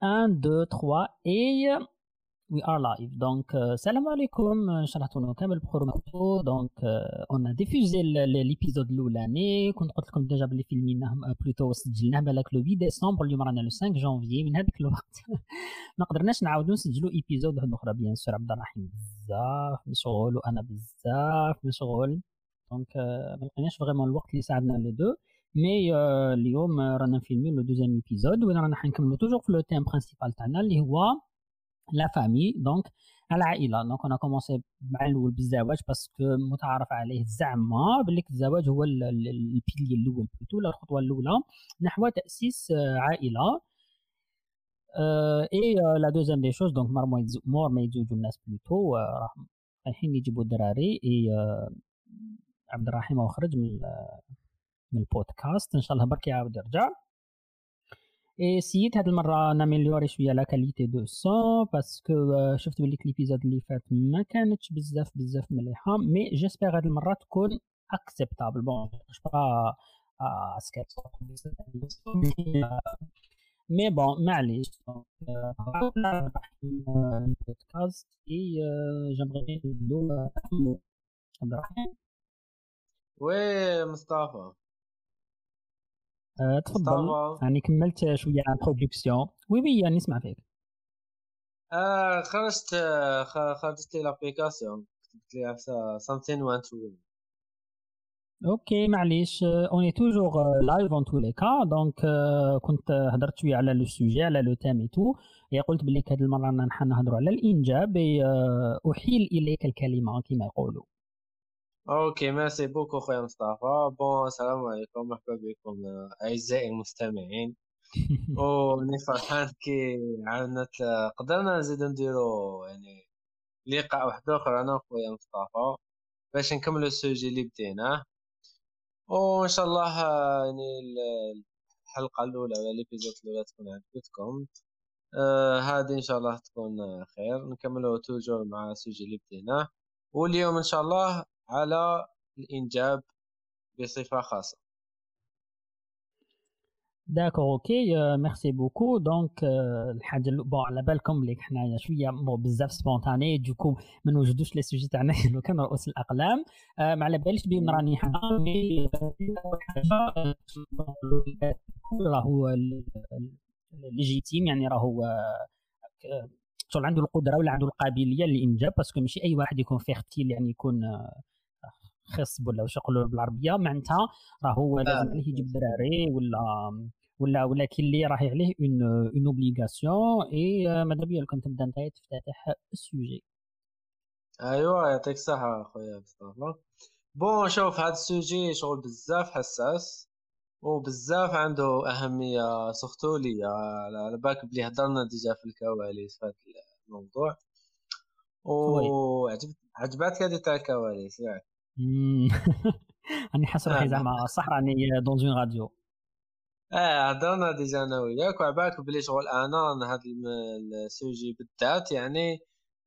1, 2, 3 et we are live. Donc, euh, salam alaikum, شرحتونا كامل بخير مكتو donc on diffusait l'épisode الاولاني كنت قلت لكم déjà بلي فيلميناه plutôt سجلناه بالك le 8 ديسمبر اليوم رانا le 5 جونفيي من هذاك الوقت ما قدرناش نعاودو نسجلو épisode واحد أخرى bien sûr عبد الرحيم بزاف مشغول وأنا بزاف مشغول donc ما لقيناش vraiment الوقت اللي يساعدنا les deux mais اليوم رانا نفيلمي le deuxième épisode وين رانا حنكملو toujours في le thème principal تاعنا اللي هو la famille donc العائله donc on a commencé مع الأول بالزواج parce que متعارف عليه زعما باللي الزواج هو ال pilier الأول plutôt ولا الخطوه الاولى نحو تاسيس عائله et la deuxième des choses donc مور ما يتزوجوا الناس plutôt راح رايحين يجيبوا الدراري اي عبد الرحيم خرج من من البودكاست. إن شاء الله برك يعاود يرجع. et سييت هاد المرة ناميليوري شوية la qualité de son parce que شفت بلي l'épisode اللي فات ما كانتش بزاف بزاف مليحة mais j'espère هاد المرة تكون acceptable bon ben اسكيت mais bon معليش. ال podcast et جابغي نبدو عبد الرحيم oui مصطفى أه تفضل. يعني كملت شوية عن production oui oui يعني نسمع فيك. آه خرجت خرجت لي l'application كتبت لي something went wrong okay معليش. on est toujours live en tous les cas donc كنت هضرت شوية على le sujet على le et tout قلت بلي هذه المرة نحن نهضروا على الإنجاب. أحيل إليك الكلمة كما يقولوا. OK merci beaucoup خويا مصطفى. bon السلام عليكم. مرحبا بكم أعزائي المستمعين. وني فرحان كي عاونت قدرنا نزيدو نديرو يعني لقاء واحد آخر أنا وخويا مصطفى باش نكملو السوجي اللي بديناه وان شاء الله يعني الحلقة الأولى ولا l'épisode الأولى تكون عجبتكم. آه هذه إن شاء الله تكون خير. نكملو toujours مع ال sujet اللي بديناه واليوم إن شاء الله على الإنجاب بصفة خاصة. d'accord OK merci beaucoup donc الحاجة bon على بالكم بلي حنايا شوية بزاف spontanés du coup ما نوجدوش les sujets تاعنا لو كان رؤوس الأقلام. ما على باليش بين راني حامي حاجة راهو légitime يعني راهو شغل عنده القدرة ولا عنده القابلية للإنجاب parce que ماشي أي واحد يكون fertile يعني يكون خصب ولا واش يقولوا بالعربية معناتها راه هو لازم عليه يجيب دراري ولا ولا ولا كاين اللي راه عليه une une obligation اي ماذا بيا كنت تبدأ انت تفتتح السوجي. ايوا يعطيك الصحة خويا مصطفى. bon شوف هذا ال sujet شغل بزاف حساس وبزاف عنده أهمية surtout ليا. على بالك بلي هضرنا déjà في الكواليس في هذا الموضوع. وعجبت عجبتك هذه تاع الكواليس ياك. راني حاسس روحي زعما صح راني dans une radio آه هضرنا déjà أنا وياك. وعبالك بلي شغل أنا هذا ال sujet بالذات يعني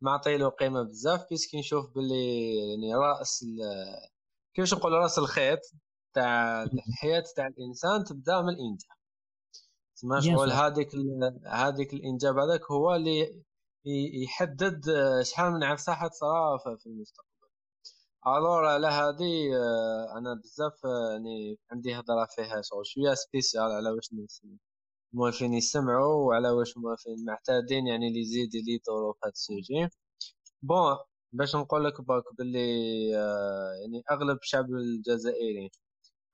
معطي له قيمة بزاف puisque نشوف بلي يعني رأس كيفاش نقول رأس الخيط تاع الحياة تاع الإنسان تبدأ من الانجاب تسمى شغل هذيك هذيك الإنجاب هذاك هو اللي يحدد شحال من عفسه حتصرا في المستقبل. alors على آه، أنا بزاف يعني عندي هضرة فيها شغل شوية spécial على واش موالفين يسمعوا وعلى واش موالفين معتادين يعني اللي يزيد اللي يدوروا في هذا ال sujet. bon باش نقول لك باك باللي آه، يعني أغلب الشعب الجزائري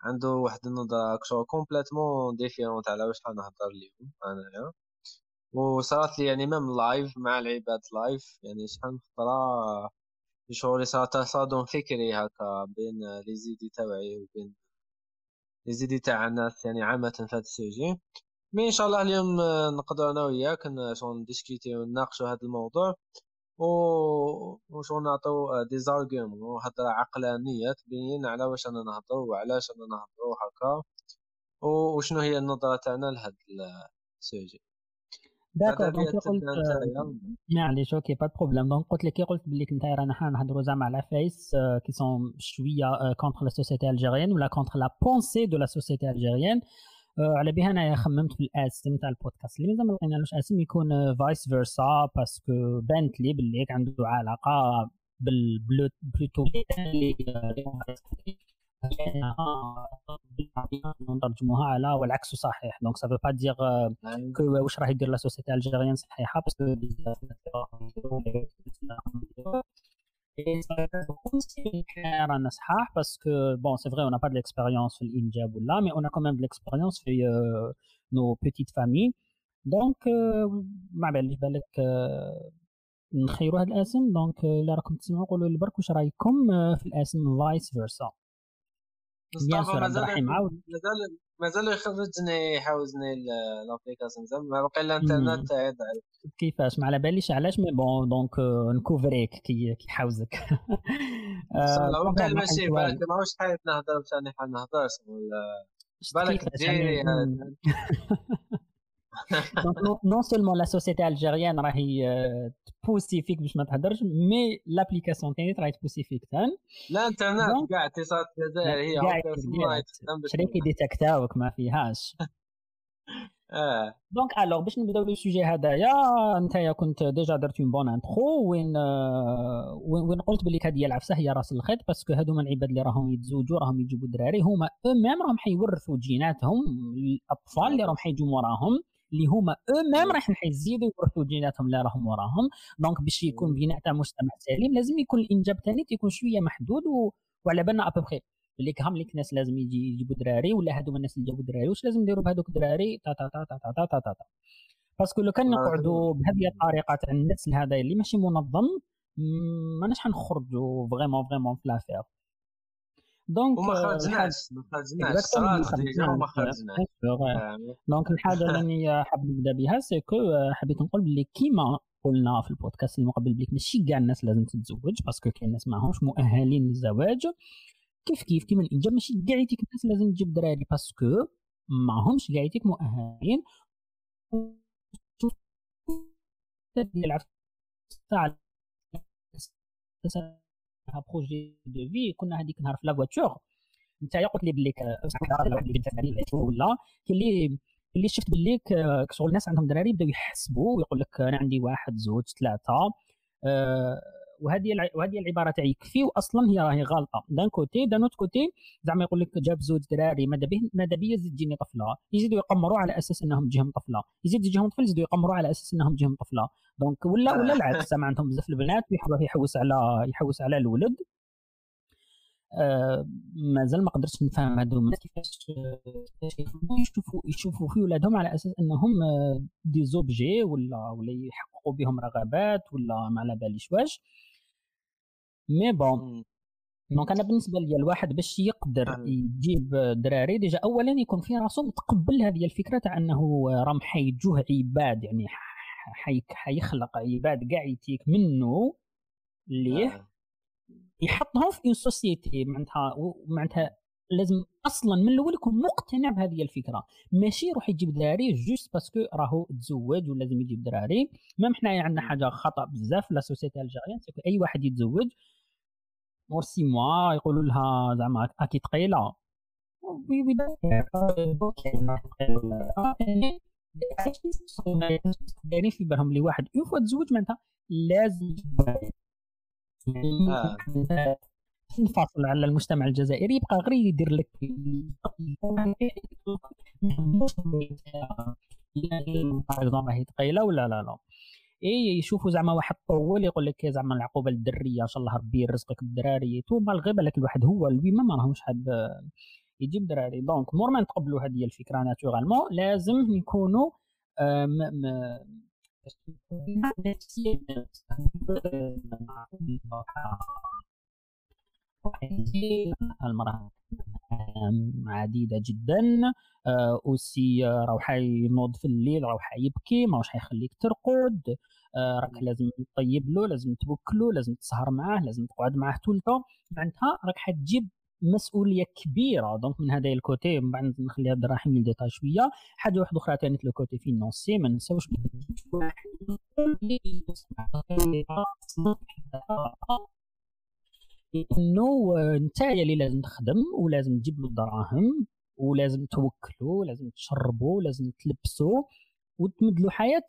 عنده واحد النظرة شغل complètement différente على واش غنهضر اليوم أنايا. وصارت لي يعني même live مع العباد live يعني شحال من خطرة شغل صار تصادم فكري هكا بين les idées تاوعي وبين les idées تاع الناس يعني عامة في هذا ال sujet. mais إن شاء الله اليوم نقدر أنا وياك شغل نديسكوتي ونناقشوا هذا الموضوع. و وشغل نعطيو des arguments وهضره عقلانيه تبين على واش أنا نهضر وعلاش أنا نهضروا هكا. وشنو هي النظرة تاعنا لهذا السوجي d'accord donc قلت معليش OK pas problème donc قلت لك كي قلت بلي كنت رانا نهضروا زعما على vice qui sont شوية contre la société algérienne ولا contre la pensée de la société algérienne على بها انايا خممت في الاسم تاع البودكاست. اللي مازال ما لقينالوش اسم يكون vice versa parce que بانت لي باللي عنده علاقة بالبلوتو اللي نترجموها على والعكس صحيح. donc ça veut pas dire que واش راه يدير la société algérienne صحيحة parce que بزاف رانا صحاح باسكو بون سي فري اون با دو ليكسبيريونس في الإنجاب ولا مي اون كوميم دو ليكسبيريونس في نو بيتيت فامي دونك ما باليش بالك نخيروا هذا الأسم. دونك إلا راكم تسمعوا قولوا لي برك واش رايكم في الأسم فايس فيرسا مصطفى مازال مازال مازال يخرجني يحوزني لابليكاسيون زعما. باقي الانترنت تاعي ضعيف كيفاش؟ ما على باليش علاش مي بون دونك نكوفريك كي كيحوزك الله وقال ماشي بالك ماهوش حايت نهضر باش راني نهضر ولا بالك تجي نون سولمون لا سوسيتي الجيريان راهي تبوسي فيك باش ما تهدرش مي لابليكاسيون تاني راهي تبوسي فيك تان لا انترنت كاع اتصالات الجزائر هي شريك ديتكتاوك ما فيهاش دونك الوغ باش نبداو لو سوجي هذايا انت كنت ديجا درت اون بون انترو وين وين قلت بلي هذه العفسه هي راس الخيط باسكو هادو من العباد اللي راهم يتزوجوا راهم يجيبوا دراري هما أو ميم راهم حيورثوا جيناتهم الاطفال اللي راهم حيجوا وراهم اللي هما أمم أو ميم راح يزيدوا يورثوا جيناتهم اللي راهم وراهم. دونك باش يكون بناء تاع مجتمع سليم لازم يكون الإنجاب تاعي تيكون شوية محدود و... وعلى بالنا ابوبخي اللي كهم ليك الناس لازم يجي يجيبوا دراري ولا هذوما الناس اللي جابوا دراري واش لازم نديروا بهذوك الدراري تا تا تا تا تا تا تا, تا, تا. parce que لو كان نقعدوا بهذه الطريقة تاع النسل هذا اللي ماشي منظم ماناش حنخرجوا vraiment vraiment في l'affaire donc وما خرجناش ما خرجناش. خرجناش. donc الحاجة اللي حاب نبدأ بها c'est que حبيت نقول بلي كيما قلنا في البودكاست المقبل بليك ماشي كاع الناس لازم تتزوج parce que كاين ناس ماهمش مؤهلين للزواج. كيف كيف كيما الإنجاب ماشي كاع يتيك الناس لازم تجيب دراري parce que ماهمش كاع يتيك مؤهلين تاع بروجي دو في كنا هذيك النهار في لا فواتور انت قلت لي بلي ولا اللي اللي شفت بلي شغل الناس عندهم دراري بداو يحسبوا ويقول لك أنا عندي واحد زوج ثلاثة أه وهذه وهذه العبارة تاع يكفي واصلا هي راهي غلطه دان كوتي دان أوت كوتي زعما يقول لك جاب زوج دراري ماذا به ماذا بيا زيد تجيني طفلة. يزيدوا يقمروا على أساس إنهم تجيهم طفلة. يزيد يجيهم طفل يزيدوا يقمروا على أساس إنهم تجيهم طفلة. donc ولا ولا العكس. زعما عندهم بزاف البنات ويحب يحوس على يحوس على الولد. آه مازال ما قدرتش نفهم هادو الناس كيفاش يشوفوا يشوفوا في ولادهم على أساس إنهم des objets ولا ولا يحققوا بهم رغبات ولا ما على باليش واش. mais bon donc أنا بالنسبة لي الواحد باش يقدر يجيب دراري déjà اولا يكون في راسو متقبل هذه الفكرة تاع أنه راهم حيجوه عباد يعني حيخلق عباد كاع يتيك منه ليه؟ يحطهم في une société معناتها معناتها لازم أصلا من الأول يكون مقتنع بهذه الفكرة. ماشي يروح يجيب دراري juste parce que راهو تزوج ولازم يجيب دراري. même حنايا عندنا حاجة خطأ بزاف la société algérienne أي واحد يتزوج مور six mois يقولوا لها زعما اكي ثقيله oui oui دايرين في بالهم اللي واحد. une fois تزوج معناتها لازم تنفصل على المجتمع الجزائري يبقى غير يدير لك راهي ثقيله ولا لا لا. اي يشوفوا زعما واحد طول يقول لك زعما العقوبة للدريه إن شاء الله ربي يرزقك بالدراري تو مالغي بالك الواحد هو اللي ما راهوش حاب يجيب دراري. دونك مور ما نتقبلوا هذه الفكرة ناتورالمون لازم نكونوا المرأة عديدة جدا. aussi راهو حينوض في الليل راهو حيبكي ماهوش حيخليك ترقد. راك لازم تطيب له لازم توكلو لازم تسهر معاه لازم تقعد معاه طول معناتها راك حتجيب مسؤولية كبيرة. donc من هذا ال côté من بعد نخلي عبد الرحيم يديتا شوية. حاجة واحدة أخرى ثاني le côté financier ما نساوش إنه انت اللي لازم تخدم ولازم تجيب له الدراهم ولازم توكلوا لازم تشربوا لازم تلبسوا وتمدلوا حياة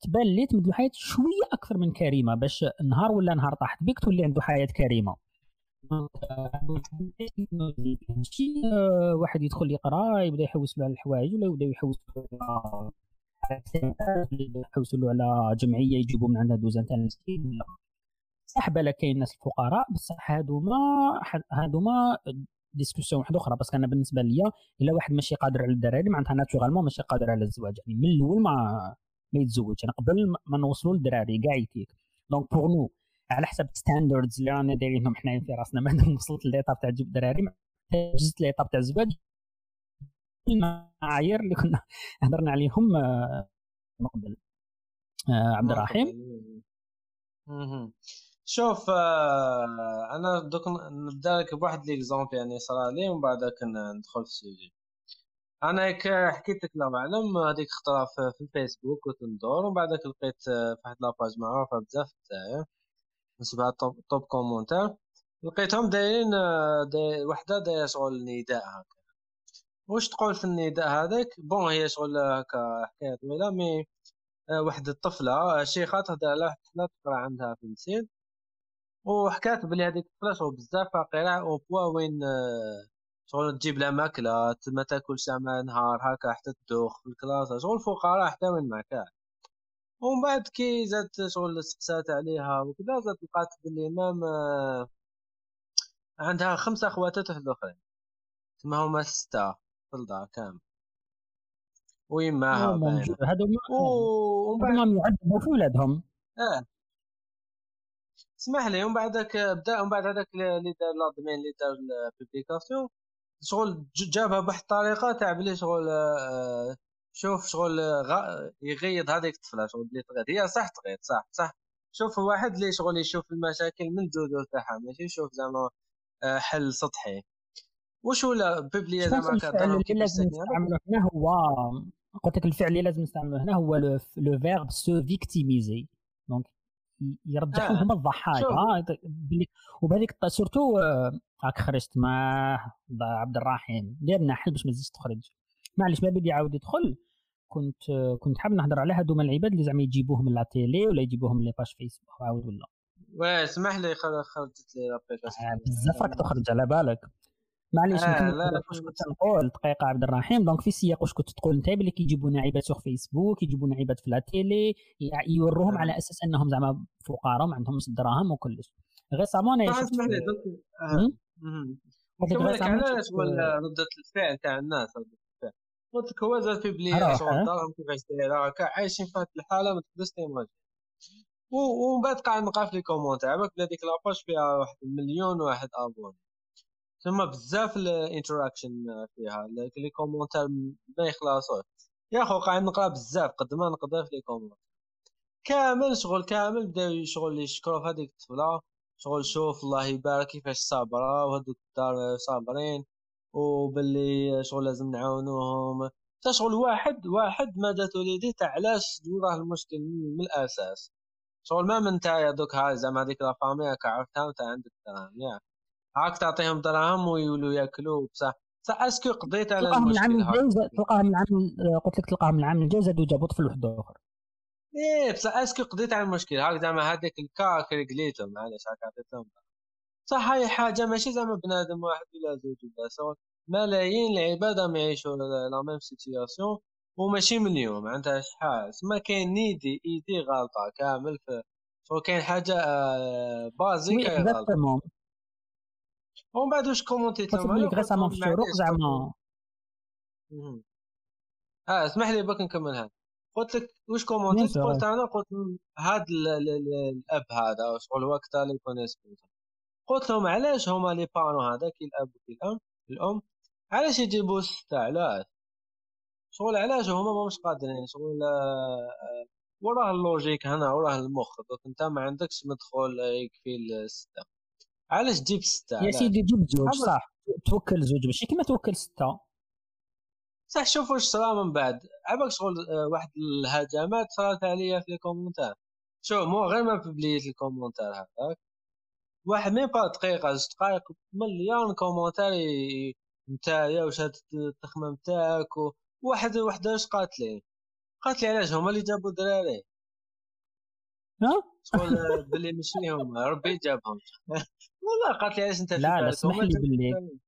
تبان لي تمدلوا حياة شوية أكثر من كريمة باش نهار ولا نهار طاحت بك تولي عنده حياة كريمة. واحد يدخل يقرأ يبدأ يحوس له على الحوايج ولا يبدأ يحوس يحوسوا له على جمعية يجيبوا من عندها دوزان تاع المسكين صح بالك كاين الناس الفقراء بصح هادو ما هادوما discussion واحدة أخرى. parce que أنا بالنسبة ليا إلا واحد ماشي قادر على الدراري معناتها naturellement ماشي قادر على الزواج. يعني من الأول ما ما يتزوج. أنا قبل ما نوصلوا للدراري كاع يتيك. donc pour nous على حسب standards اللي رانا دايرينهم حنايا في راسنا. ما وصلت l'étape تاع تجيب دراري جزت l'étape تاع الزواج. المعايير اللي كنا هضرنا عليهم آه، من قبل. آه، عبد الرحيم. شوف آه، أنا دوك نبدأ لك بواحد l'exemple يعني صرا لي ومن بعد ندخل في ال sujet. أنا حكيت لك الله اعلم هذيك خطرة في الفيسبوك كنت ندور ومن بعد لقيت في واحد la page معروفة بزاف تاعي نسبها top, top commentaire لقيتهم دايرين داير وحدة دايرة شغل نداء هكا. واش تقول في النداء هذاك؟ bon هي شغل هكا حكاية طويلة mais آه، واحد الطفلة شيخه تهدر على واحد الطفله تقرأ عندها في المسجد وحكات بلي هذيك الطفله شغل بزاف فقيرة أو بوا وين آه، شغل تجيب لها ماكله ما تاكلش زعما نهار هكا حتى تدوخ في ال classe شغل فقراء حتى وين ما كان. ومن بعد كي زاد شغل سقسات عليها وكذا زاد لقات بلي même آه، عندها خمسة أخواتات واحد الآخرين. تما هما ستة في الدار كامل. ويماها هادو ما يعذبوا في ولادهم. آه اسمح لي ومن بعدك بدا ومن بعد هذاك اللي دار l'admin اللي دار ال publication شغل جابها بواحد الطريقة تاع بلي شغل آه، شوف شغل يغيض هذيك الطفلة شغل بلي تغيض. هي صح تغيض صح صح. شوف واحد اللي شغل يشوف المشاكل من الجذور تاعها ماشي؟ يشوف زعما آه، حل سطحي. وش ولا بيبليا زعما الفعل اللي لازم نستعمله؟ هنا هو قلت لك الفعل اللي لازم نستعمله. هنا هو le verbe se victimiser donc يرجعوا آه. هما الضحايا. آه. وبهذيك surtout آه، راك خرجت مع عبد الرحيم. دير حل باش ما تزيدش تخرج. معليش ما بدي يعاود يدخل. كنت كنت حاب نهضر على هذوما العباد اللي زعما يجيبوهم la télé ولا يجيبوهم les pages Facebook. عاود ولا. واه اسمح لي خرجت لي لابليكاسيون آه بزاف راك تخرج على بالك. معليش آه لا واش كنت نقول دقيقة عبد الرحيم. دونك في سياق واش كنت تقول؟ انت بلي كيجيبوا ناعبات سوغ فيسبوك يجيبوا ناعبات في لا تيلي يوروهم آه. على أساس أنهم زعما فقراء ما عندهمش دراهم وكلش. غيسامون أنا اسمح لي دونك لك علاش؟ ولا ردة الفعل تاع الناس قلت لك هو زاد في بلي دارهم كيفاش دايره عايشين في هذه الحالة ما تقدرش تيماجي ومن بعد قاعد نلقى في les commentaires عباك بلا ديك la page فيها واحد مليون واحد abonnés. ثم بزاف ال interaction فيها les commentaires ما يخلصوش يا خو قاعد نقرأ بزاف قد ما نقدر في les commentaires. كامل شغل كامل بداو شغل يشكروا في هذيك الطفلة. شغل شوف الله يبارك كيفاش صابرة وهذوك الدار صابرين وباللي شغل لازم نعاونوهم. حتى شغل واحد واحد ما جاتو l'idée تاع علاش راه المشكل من الأساس. شغل ما من تاع دوك هاي زعما هذيك la famille عرفتها انت عندك دراهم يا هاك تعطيهم دراهم ويولوا ياكلوا بصح بصح est-ce que قضيت على تلقاهم العام الجاي تلقاهم العام قلت لك تلقاهم العام الجاي زادوا جابوا طفل واحد آخر. إيه بصح est-ce que قضيت على المشكل هاك زعما هذيك ال cas قليتهم معليش هاك عطيتهم صح هاي حاجة ماشي زعما بنادم واحد ولا زوج ولا سوا ملايين العباد راهم يعيشوا la même situation وماشي من اليوم معناتها شحال؟ ما كاين نيدي إيدي غلطه كامل في شو كاين حاجة بازيك غلطه ومن بعد واش كومونتيت ريسامون في الشروق زعما آه اسمح لي باك نكملها قلت لك واش كومونتيت قلت أنا قلت هاد الأب هذا شغل وقت اللي يكون قلت لهم علاش هما لي بانو هذا كي الأب وكي الأم الأم. علاش يجيبوا ستة علاش شغل علاش هما مش قادرين. شغل آه، وراه ال logique هنا وراه المخ. دوك أنت ما عندكش مدخول يكفي الستة علاش تجيب ستة؟ يا سيدي جيب زوج صح. توكل زوج ماشي كيما توكل ستة. صح شوف واش صرا من بعد. عباك شغل آه، واحد الهجمات صارت عليا في ال commentaire شوف مو غير ما publi يت ال commentaire هذاك. واحد مين با دقيقة زوج دقائق مليون commentaire نتايا واش هاد التخمة نتاعك واحد وحدة واش قالت لي؟ قالت لي علاش؟ هما اللي جابوا الدراري. ها؟ شغل باللي ماشي هما ربي جابهم. والله قالت لي علاش انت لا لا اسمح لي باللي.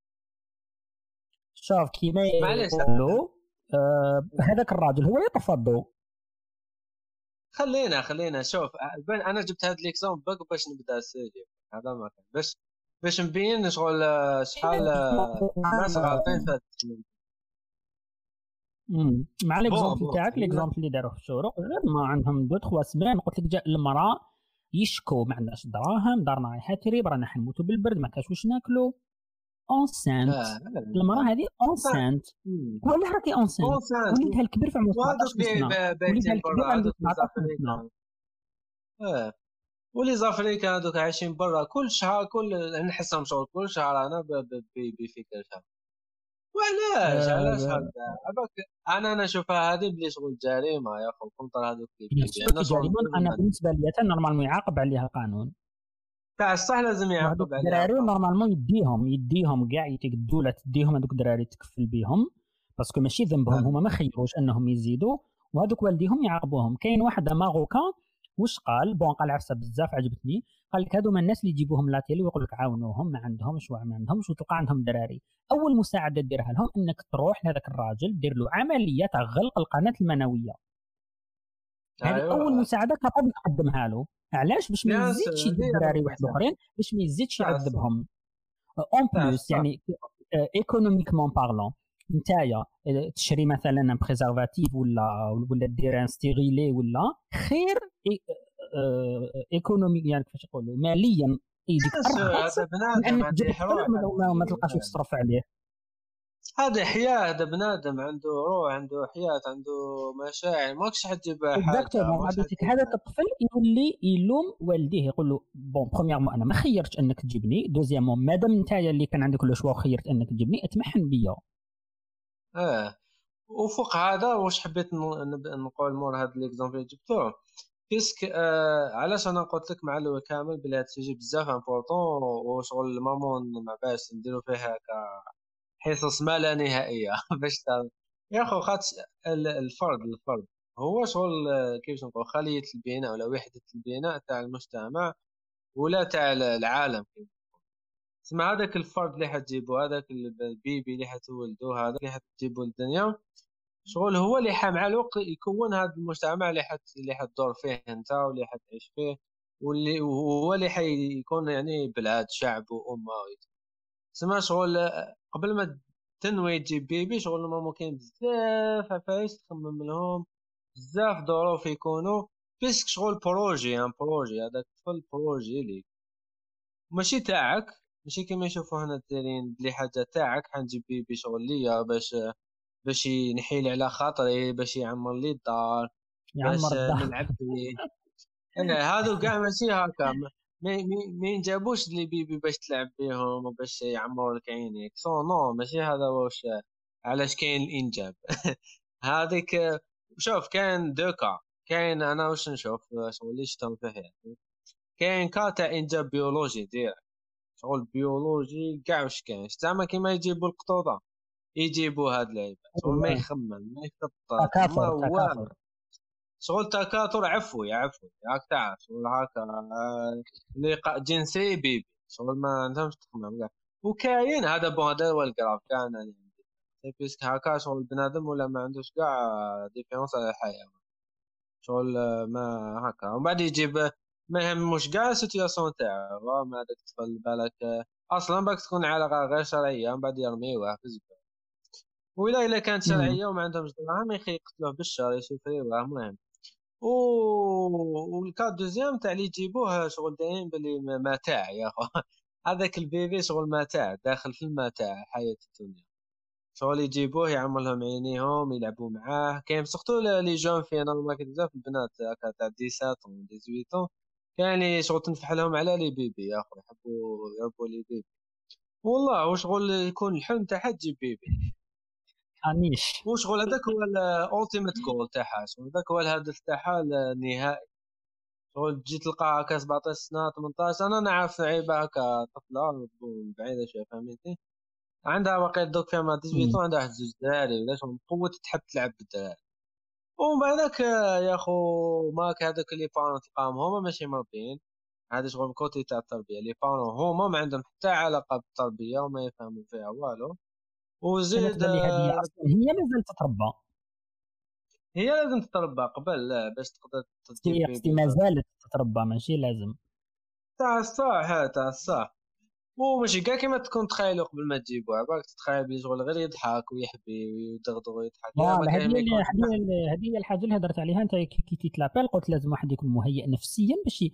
شوف كيما يقولوا آه هذاك الراجل هو يطفى الضوء خلينا خلينا. شوف أنا جبت هذا l'exemple باش نبدأ ال série. هذا ما كان. باش باش نبين شغل شحال الناس غالطين في مع l'exemple تاعك l'exemple اللي داروه في الشروق غير ما عندهم دو تخوا سمان قلت لك جاء المرأة يشكو ما عندناش دراهم دارنا رايحه تريب رانا حنموتوا بالبرد ما كاش واش ناكلوا enceinte آه. المراه هذه enceinte ولا راكي enceinte وليدها الكبير في عمره 17 سنه وليدها الكبير عنده 17 سنه آه. و les Africains هذوك عايشين برا كل شهر كل نحسهم شغل كل شهر أنا بفكر شهر وعلاش؟ علاش هكا أنا أنا نشوفها هذه بلي شغل جريمه يا اخو contre هذوك أنا بالنسبة لي normalement يعاقب عليها القانون. تاع الصح لازم يعاقب عليها الدراري normalement يديهم يديهم كاع الدولة تديهم هذوك الدراري تكفل بهم parce que ماشي ذنبهم. هما ما خيروش إنهم يزيدوا وهذوك والديهم يعاقبوهم. كاين واحد marocain واش قال؟ bon قال عفسه بزاف عجبتني. قال لك هذوما الناس اللي يجيبوهم la télé ويقول لك عاونوهم ما عندهمش ما عندهمش وتلقى عندهم دراري. أول مساعدة ديرها لهم إنك تروح لهذاك الراجل دير له عملية تاع غلق القناة المنوية. هذه أيوة. أول مساعدة capable تقدمها له. علاش؟ باش ما يزيدش يدير دراري واحد اخرين باش ما يزيدش يعذبهم. en plus يعني économiquement parlant نتايا تشري مثلا préservatif ولا ولا دير un stérilet ولا خير économie يعني كيفاش نقولوا ماليا. يجيك هذا بنادم ما تلقاش تصرف عليه. هذا حياه هذا بنادم عنده روح عنده حياة عنده مشاعر. ماكش حتجيب حاجة هذاك الطفل يولي يلوم والديه يقول له bon premièrement أنا ما خيرتش أنك تجيبني. deuxièmement مادام انت اللي كان عندك le choix وخيرت أنك تجيبني اتمحن بيا. آه وفوق هذا واش حبيت نقول مور هذا l'exemple اللي جبتوه puisque آه علاش أنا قلت لك مع الأول كامل بلي هاد ال sujet بزاف important وشغل مامون ما باش نديرو فيها حصص ما لا نهائية باش يا خو خاطر الفرد الفرد هو شغل كيفاش نقول خلية البناء ولا وحدة البناء تاع المجتمع ولا تاع العالم تسمى هذاك الفرد اللي حتجيبو هذاك ال bébé اللي حتولدو هذا اللي حتجيبو للدنيا شغل هو اللي مع الوقت يكون هذا المجتمع اللي حت اللي حتدور فيه انت واللي حتعيش فيه واللي هو اللي حيكون يعني بلاد شعب وأمة. تسمى شغل قبل ما تنوي تجيب bébé شغل ما ممكن بزاف عفايس تخمم لهم بزاف ظروف يكونوا puisque شغل projet يعني projet هذاك الطفل projet ليك. ماشي تاعك. ماشي كيما يشوفوا هنا الدارين بلي حاجة تاعك حنجيب bébé شغل ليا باش باش ينحي لي على خاطري باش يعمر لي الدار باش نلعب بيه هذو كاع ماشي هكا. ما ينجابوش les bébés باش تلعب بيهم وباش يعمروا لك عينيك. sinon ماشي هذا واش علاش كاين الإنجاب؟ هذيك شوف كاين دوكا كاين أنا واش نشوف؟ شغل اللي شفتهم في حياتي. كاين cas تاع إنجاب بيولوجي دير شغل بيولوجي كاع واش كاين زعما كيما يجيبوا القطوطة يجيبوا هاد اللعيبة. شغل ما يخمم ما يخطط ما هو شغل تكاثر عفوي عفوي. هاك تعرف شغل هاكا لقاء جنسي bébé. شغل ما عندهمش تخمم كاع وكاين هذا bon هذا هو ال grave كان أنا عندي. puisque هاكا شغل البنادم ولا ما عندوش كاع différence على الحياة. شغل ما هاكا. ومن بعد يجيب ما يهموش كاع ال situation تاعو ما هذاك الطفل بالك أصلا باك تكون علاقه غير شرعية من بعد يرميوه في الزباله ولا الا كانت شرعية وما عندهمش دراهم يقتلوه بالشهر يشوفوا المهم و وال cas deuxième تاع اللي يجيبوه شغل دايرين بلي متاع يا خو هذاك ال bébé شغل متاع داخل في المتاع حياة الدنيا. شغل يجيبوه يعمر لهم عينيهم يلعبوا معاه. كاين surtout les jeunes filles normal بزاف البنات هكا تاع 17 و 18 اللي شغل تنفح لهم على les bébés يا خو يحبوا يربوا les bébés. والله وشغل يكون الحلم تاعها تجيب bébé. أنيش. وشغل هذاك هو ال ultimate goal تاعها شغل هذاك هو الهدف تاعها النهائي. شغل تجي تلقاها هكا 17 سنة 18 أنا نعرف لعيبه هكا طفلة بعيدة شوية فهمتني؟ عندها باقي دوك فيها ما 18 عندها واحد زوج دراري ولا شغل قوة تحب تلعب بالدراري. ومن بعدك يا خو ماك هذوك les parents تلقاهم هما ماشي مربيين. هذا شغل côté تاع التربية les parents هما ما عندهم حتى علاقة بالتربية وما يفهموا فيها والو. وزيد هي مازال تتربى. هي لازم تتربى قبل لا باش تقدر تجيب ما زالت تتربى ماشي لازم. تاع الصح تاع الصح. وماشي كاع كيما تكون تخيلوا قبل ما تجيبوه عباك تتخيل بلي شغل غير يضحك ويحبي ويدغدغ ويضحك. هذه هي الحاجة اللي هضرت عليها. أنت كي tout à l'heure قلت لازم واحد يكون مهيئ نفسيا باش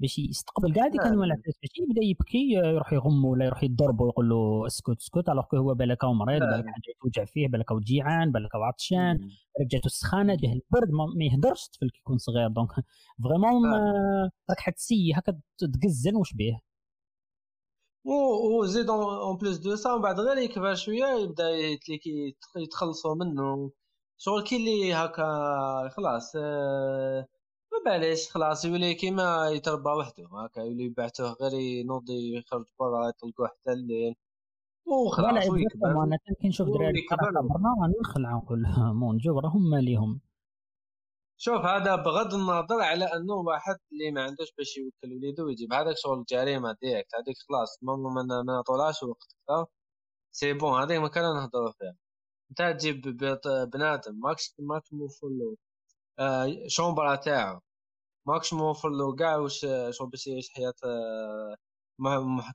باش يستقبل. كاع ديك الملابس باش يبدأ يبكي يروح يغم ولا يروح يضرب ويقول له اسكت اسكت alors هو بالك مريض بالك حاجة توجع فيه بالك جيعان بالك عطشان بالك جاتو السخانة جاه البرد ما يهدرش الطفل كي يكون صغير. donc vraiment راك حتسي هكا تقزن وش بيه؟ وزيد en plus de ça ومن بعد غير يكبر شوية يبدا يتخلصوا منه شغل كي اللي هكا خلاص ما باليش خلاص يولي كيما يتربى وحده هكا يولي يبعثوه غير ينوض يخرج برا يطلقوه حتى الليل وخلاص ويكبر أنا كي نشوف دراري برا نخلع نقول mon Dieu راهم ماليهم شوف هذا بغض النظر على أنه واحد اللي ما عندوش باش يوكل وليدو ويجيب. هذاك شغل جريمه direct هذيك خلاص ماما ما نعطولهاش وقت c'est bon هذيك ما كان نهضروا فيها. انت تجيب بنادم ماكش ماكش موفر له آه chambre تاعو. ماكش موفر له كاع واش شغل باش يعيش حياة آه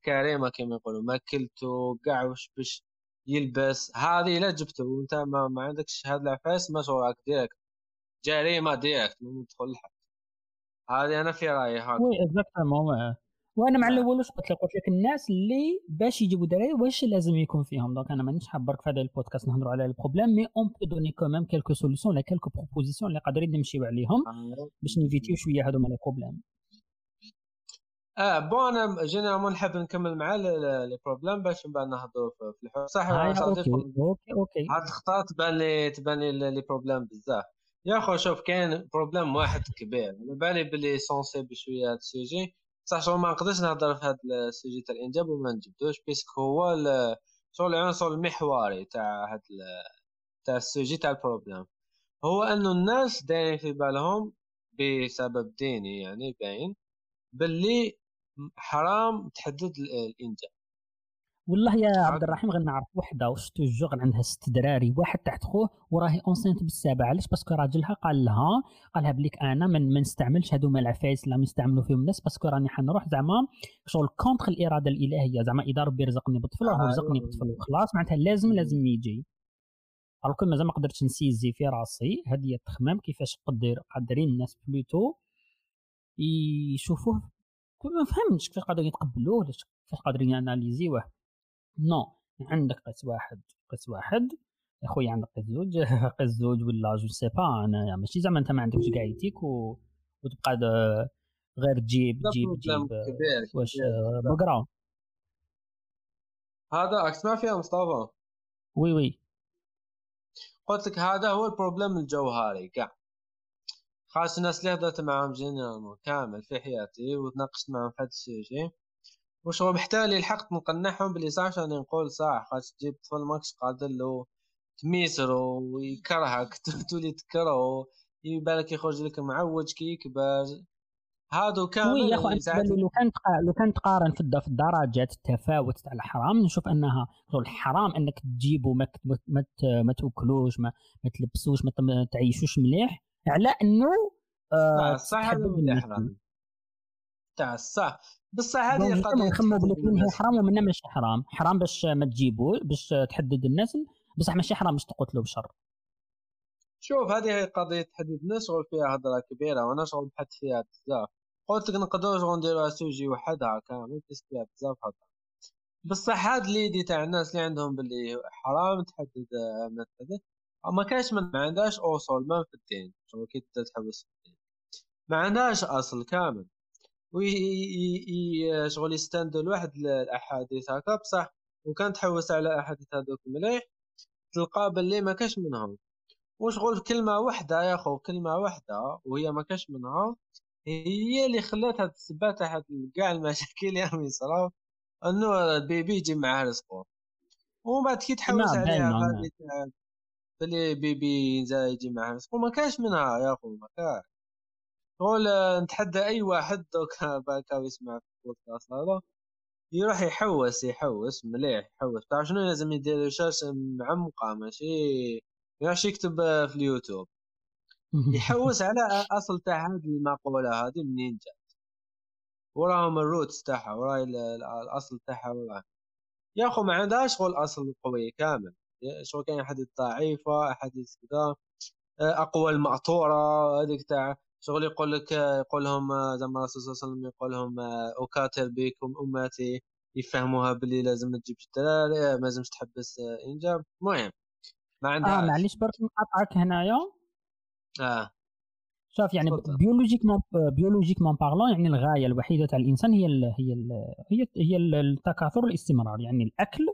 كريمه كما يقولوا. ماكلته كاع واش باش يلبس. هذه لا جبته وانت ما, ما عندكش هاد العفاس ما شغل direct. جريمه direct من تدخل الحبس هذه أنا في رأيي هكا oui exactement وأنا مع نعم. الأول واش قلت لك قلت لك الناس اللي باش يجيبوا دراري واش لازم يكون فيهم؟ donc أنا مانيش حاب برك في هذا البودكاست نهضروا على ال problèmes mais on peut donner quand même quelques solutions ولا quelques propositions اللي قادرين نمشيو عليهم آه. باش ن éviti و شوية هذوما les problèmes آه bon أنا généralement نحب نكمل مع les problèmes باش من بعد نهضروا في الحوار. صح OK OK OK. هاد الخطأ تبان لي تبان لي les problèmes بزاف. يا خو شوف كاين problème واحد كبير. على بالي بلي sensible شوية هذا ال sujet. صح شغل ما نقدرش نهضر في هذا ال sujet تاع الإنجاب وما نجبدوش puisque هو شغل العنصر المحوري تاع هذا تاع ال sujet تاع ال problème. هو انه الناس دايرين في بالهم بسبب ديني يعني باين باللي حرام تحدد الإنجاب. والله يا عبد الرحيم غنعرف وحده واش toujours عندها ست دراري واحد تحت خوه وراهي enceinte بالسابع. علاش؟ parce que راجلها قال لها قال لها بليك أنا من ما نستعملش هذوما العفايس اللي يستعملوا فيهم الناس parce que راني حنروح زعما شغل contre الاراده الإلهية. زعما اذا ربي رزقني بطفل راه آه رزقني بطفل وخلاص معناتها لازم لازم يجي. alors مازال ما قدرتش ن saisi في راسي. هذه التخمام كيفاش قدر قادرين الناس plutôt يشوفوه. ما فهمتش كيفاش قادرين يتقبلوه كيفاش قادرين ي analysi وه. non عندك قيس واحد قيس واحد. يا خويا عندك قيس زوج قيس زوج ولا je sais pas أنا ماشي زعما أنت ما عندكش كاع و... وتبقى غير تجيب تجيب تجيب واش بقرا هذا عكس ما فيها مصطفى. oui oui. قلت لك هذا هو ال problème الجوهري كاع خاص الناس اللي هضرت معاهم généralement كامل في حياتي وتناقشت معاهم في هذا الشيء واش هو محتاج لحقت نقنعهم بلي صح شاني نقول صح خاص تجيب طفل ماكش قادر له تميسرو ويكرهك تولي تكرهو يبالك يخرج لك معوج كي يكبر. هادو كامل وي يا اخو لو كان لو كان تقارن في الدرجات التفاوت تاع الحرام نشوف أنها الحرام إنك تجيبو ما ما, ما تأكلوش ما, ما تلبسوش ما تعيشوش مليح. على إنه آه صح تاع الصح بصح هذه قضية نخمو بلي من هي حرام ومنها ماشي حرام. حرام باش ما تجيبو باش تحدد النسل. بصح ماشي حرام باش تقتلو بشر. شوف هذه هي قضية تحديد النسل شغل فيها هضرة كبيرة وأنا شغل بحثت فيها بزاف. قلت لك نقدروا شغل نديروها sujet وحدها كامل بس فيها بزاف هضرة. بصح هاد l'idée تاع الناس اللي عندهم باللي حرام تحدد ما تحدد. ما كانش من ما عندهاش أصول ما في الدين. شغل كي تحبس الدين. ما عندهاش أصل كامل. oui شغل يستندوا لواحد الأحاديث هكا بصح. وكان تحوس على الاحاديث هذوك مليح تلقى باللي ما كاش منهم. وشغل كلمة واحدة يا خو كلمة واحدة وهي ما كاش منها هي اللي خلات هاد السبات تاع كاع المشاكل اللي راهم يصراو إنه ال bébé يجي معاه رزقه. ومن بعد كي تحوس عليها غادي بلي bébé يجي معها وما كاش منها يا خو ما كاش. شغل نتحدى أي واحد دوكا باكا يسمع في البودكاست هذا. يروح يحوس يحوس مليح يحوس. تعرف شنو لازم يدير recherche معمقة ماشي؟ يروح يكتب في اليوتيوب. يحوس على أصل تاع هذه المقولة هذه منين جات؟ وراهم ال roots تاعها وراي الأصل تاعها وراه يا أخو ما عندهاش شغل أصل قوي كامل. شغل كان احاديث ضعيفة احاديث كذا أقوى المأثورة هذيك تاع شغل يقول لك يقول لهم زعما الرسول صلى الله عليه وسلم يقول لهم أكاثر بكم أمتي يفهموها باللي لازم تجيب الدراري ما لازمش تحبس إنجاب. المهم ما عندها آه معليش برك نقاطعك هنايا. آه. شوف يعني biologiquement biologiquement parlant يعني الغاية الوحيدة تاع الإنسان هي ال هي ال هي هي التكاثر والاستمرار يعني الأكل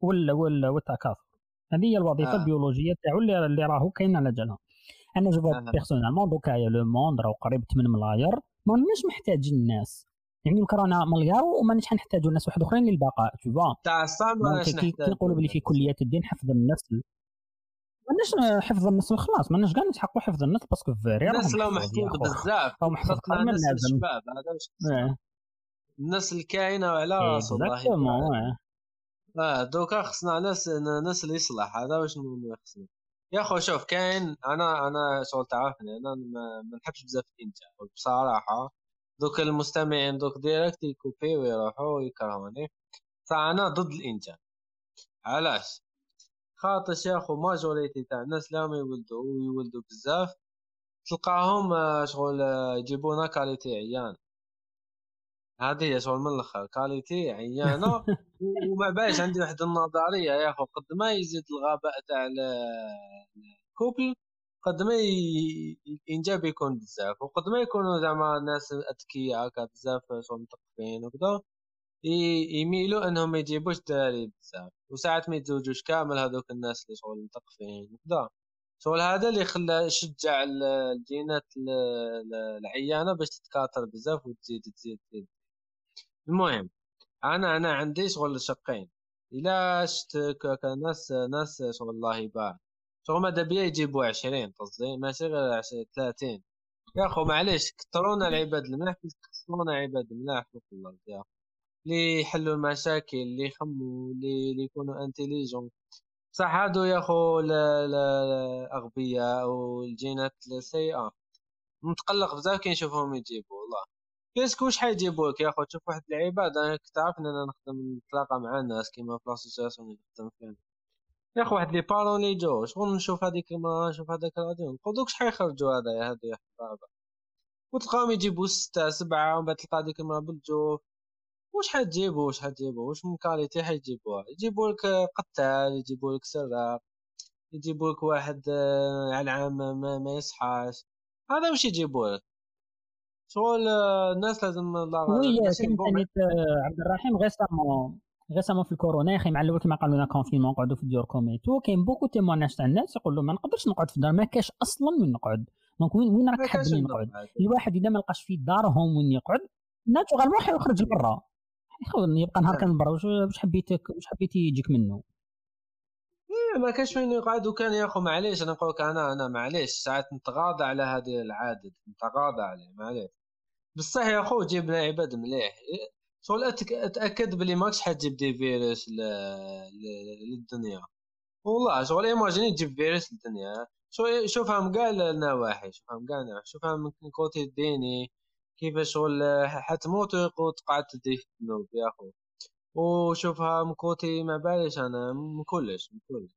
والتكاثر. هذه هي الوظيفة آه. البيولوجية تاعو اللي راهو كاين على جالها. أنا جو بيرسونيلمون دوكا لو موند راهو قريب 8 ملاير ما ماناش محتاجين الناس. يعني الكورونا مليار وماناش حنحتاجوا ناس واحد أخرين للبقاء تو فوا تاع الصام كي بلي في كليه الدين حفظ النسل ماناش حفظ النسل خلاص ماناش كاع نتحقوا حفظ النسل باسكو فيري الناس لو محفوظ بزاف. أو محفوظ أكثر من لازم هذا الناس الكائنه على راسه والله آه دوكا خصنا ناس ناس اللي يصلح هذا واش خصنا. يا خو شوف كاين أنا أنا شغل تعرفني أنا ما نحبش بزاف الإنجاب بصراحة. دوك المستمعين دوك direct يكوبي ويروحوا ويكرهوني. فأنا ضد الإنجاب علاش؟ خاطر يا خو majorité تاع الناس لا يولدوا ويولدوا بزاف. تلقاهم آه، شغل آه، يجيبونا qualité عيان. هذه هي شغل من الآخر qualité عيانة وما باش عندي واحد النظرية. يا أخو قد ما يزيد الغباء تاع ال couple قد ما الإنجاب يكون بزاف. وقد ما يكونوا زعما ناس أذكياء هكا بزاف شغل مثقفين وكذا يميلوا إنهم ما يجيبوش دراري بزاف. وساعات ما يتزوجوش كامل هذوك الناس اللي شغل مثقفين وكذا شغل هذا اللي خلى شجع الجينات العيانة باش تتكاثر بزاف وتزيد تزيد تزيد. المهم أنا أنا عندي شغل شقين إلى شت ناس ناس شغل الله يبارك. شغل ماذا بيا؟ يجيبوا عشرين قصدي؟ ماشي غير ثلاثين. يا أخو معليش كثرونا العباد الملاح كثرونا عباد الملاح في الأرض يا اللي يحلوا المشاكل اللي يخموا اللي يكونوا انتيليجون. صح هادو يا أخو الأغبياء والجينات السيئة. متقلق بزاف كي نشوفهم يجيبوا والله. qu'est-ce que واش حيجيبوا لك يا اخو تشوف واحد العباد أنا كنت ان أنا نخدم نتلاقى مع الناس كيما في l'association اللي نخدم فيها يا اخو واحد les parents je شغل نشوف هذيك ما نشوف هذاك الراديو نقول دوك شحال يخرجوا هذا يا هذا بابا وتلقاهم يجيبوا ستة سبعة ومن بعد تلقى هذيك المرة بالجوف واش حتجيبوا واش حتجيبوا واش من qualité حيجيبوها؟ يجيبوا لك قتال يجيبوا لك سراق يجيبوا لك واحد آه، على العام ما, ما يصحاش. هذا واش يجيبوا لك؟ شغل الناس لازم oui عبد الرحيم récemment récemment في الكورونا يا أخي مع الأول كما قالوا لنا confinement نقعدوا في ديوركم. et tout كاين beaucoup témoignages تاع الناس يقولوا ما نقدرش نقعد في الدار ما كاش أصلا وين نقعد. donc وين وين راك حابين نقعد؟ الواحد إذا ما لقاش في دارهم وين يقعد ناتورالمون حيخرج لبرا. يبقى نهار كان برا واش حبيتك واش حبيتي يجيك منه؟ إيه ما كانش وين يقعد. وكان يا أخو معليش أنا نقول لك أنا أنا معليش ساعات نتغاضى على هذه العادة. نتغاضى عليه معليش. بصح يا خو جيب لنا عباد مليح. شغل أتأكد بلي ماكش حتجيب دي فيروس للدنيا. والله شغل إيماجيني تجيب فيروس للدنيا. شوفها من كاع النواحي شوفها من كاع شوفها من côté الديني كيف شغل حتموت وتقعد تدي في الذنوب يا خو وشوفها من côté ما باليش أنا من كلش من كلش.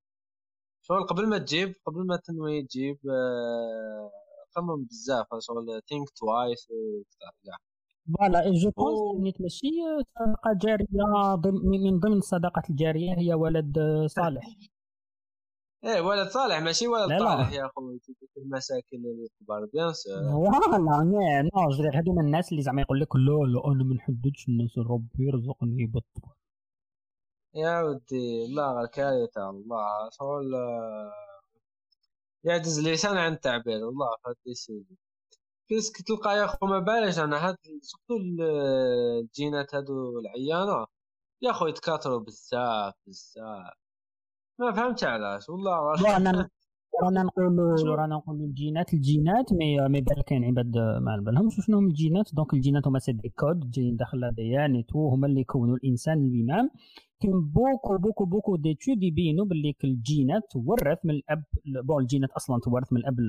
شغل قبل ما تجيب قبل ما تنوي تجيب آه خمم بزاف شغل think twice كاع. voilà je pense ماشي صدقة جارية من ضمن الصدقات الجارية هي ولد صالح. إيه ولد صالح ماشي ولد صالح يا أخوي المشاكل اللي كبار bien sûr voilà non هذو الناس اللي زعما يقول لك لا لا أنا ما نحددش الناس ربي يرزقني بالطبع يا ودي الله الكارثة الله. شغل يعجز اللسان عن التعبير. والله فهاد سيدي qu'est-ce que تلقى يا خو ما باليش أنا هاد surtout الجينات هادو العيانة؟ يا خو يتكاثروا بزاف بزاف. ما فهمتش علاش. والله رانا رانا نقولوا رانا نقولوا الجينات الجينات مي مي بالك كاين عباد ما على بالهمش شنو هما الجينات. donc الجينات هما c'est des codes جايين داخل ال ADN tout هما اللي يكونوا الإنسان lui-même كاين beaucoup beaucoup beaucoup d'études يبينوا باللي الجينات تورث من الأب bon الجينات أصلا تورث من الأب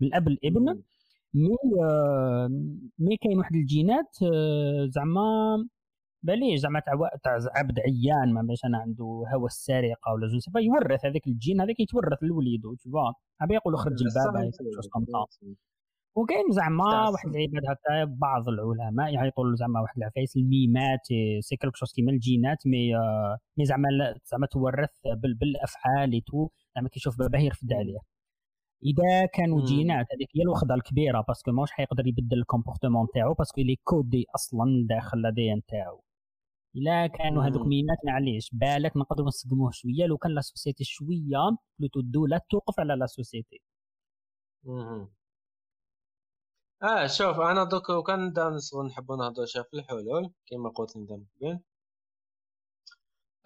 من الأب الإبن. mais مي كاين واحد الجينات آه، زعما بالي زعما تاع تاع عبد عيان ما باش أنا عنده هوى السرقة ولا سيبا يورث هذاك الجين هذاك يتورث لوليدو تو عبي يقولوا خرج الباب وكاين زعما واحد العباد هكا بعض العلماء يعيطوا له زعما واحد العفايس الميمات سي كلك شوز كيما الجينات مي مي زعما زعما تورث بالأفعال تو زعما كيشوف باباه يرفد عليه. إذا كانوا جينات هذيك هي الوحلة الكبيرة parce que ماهوش حيقدر يبدل ال comportement تاعو parce que il est codé أصلا داخل ال ADN تاعو. إلا كانوا هذوك ميمات معليش. بالك نقدروا نسقموه شوية. لو كان la société شوية plutôt الدولة توقف على la société. آه شوف أنا دوك كان نحبوا نهضروا شوف في الحلول كما قلت انت قبل.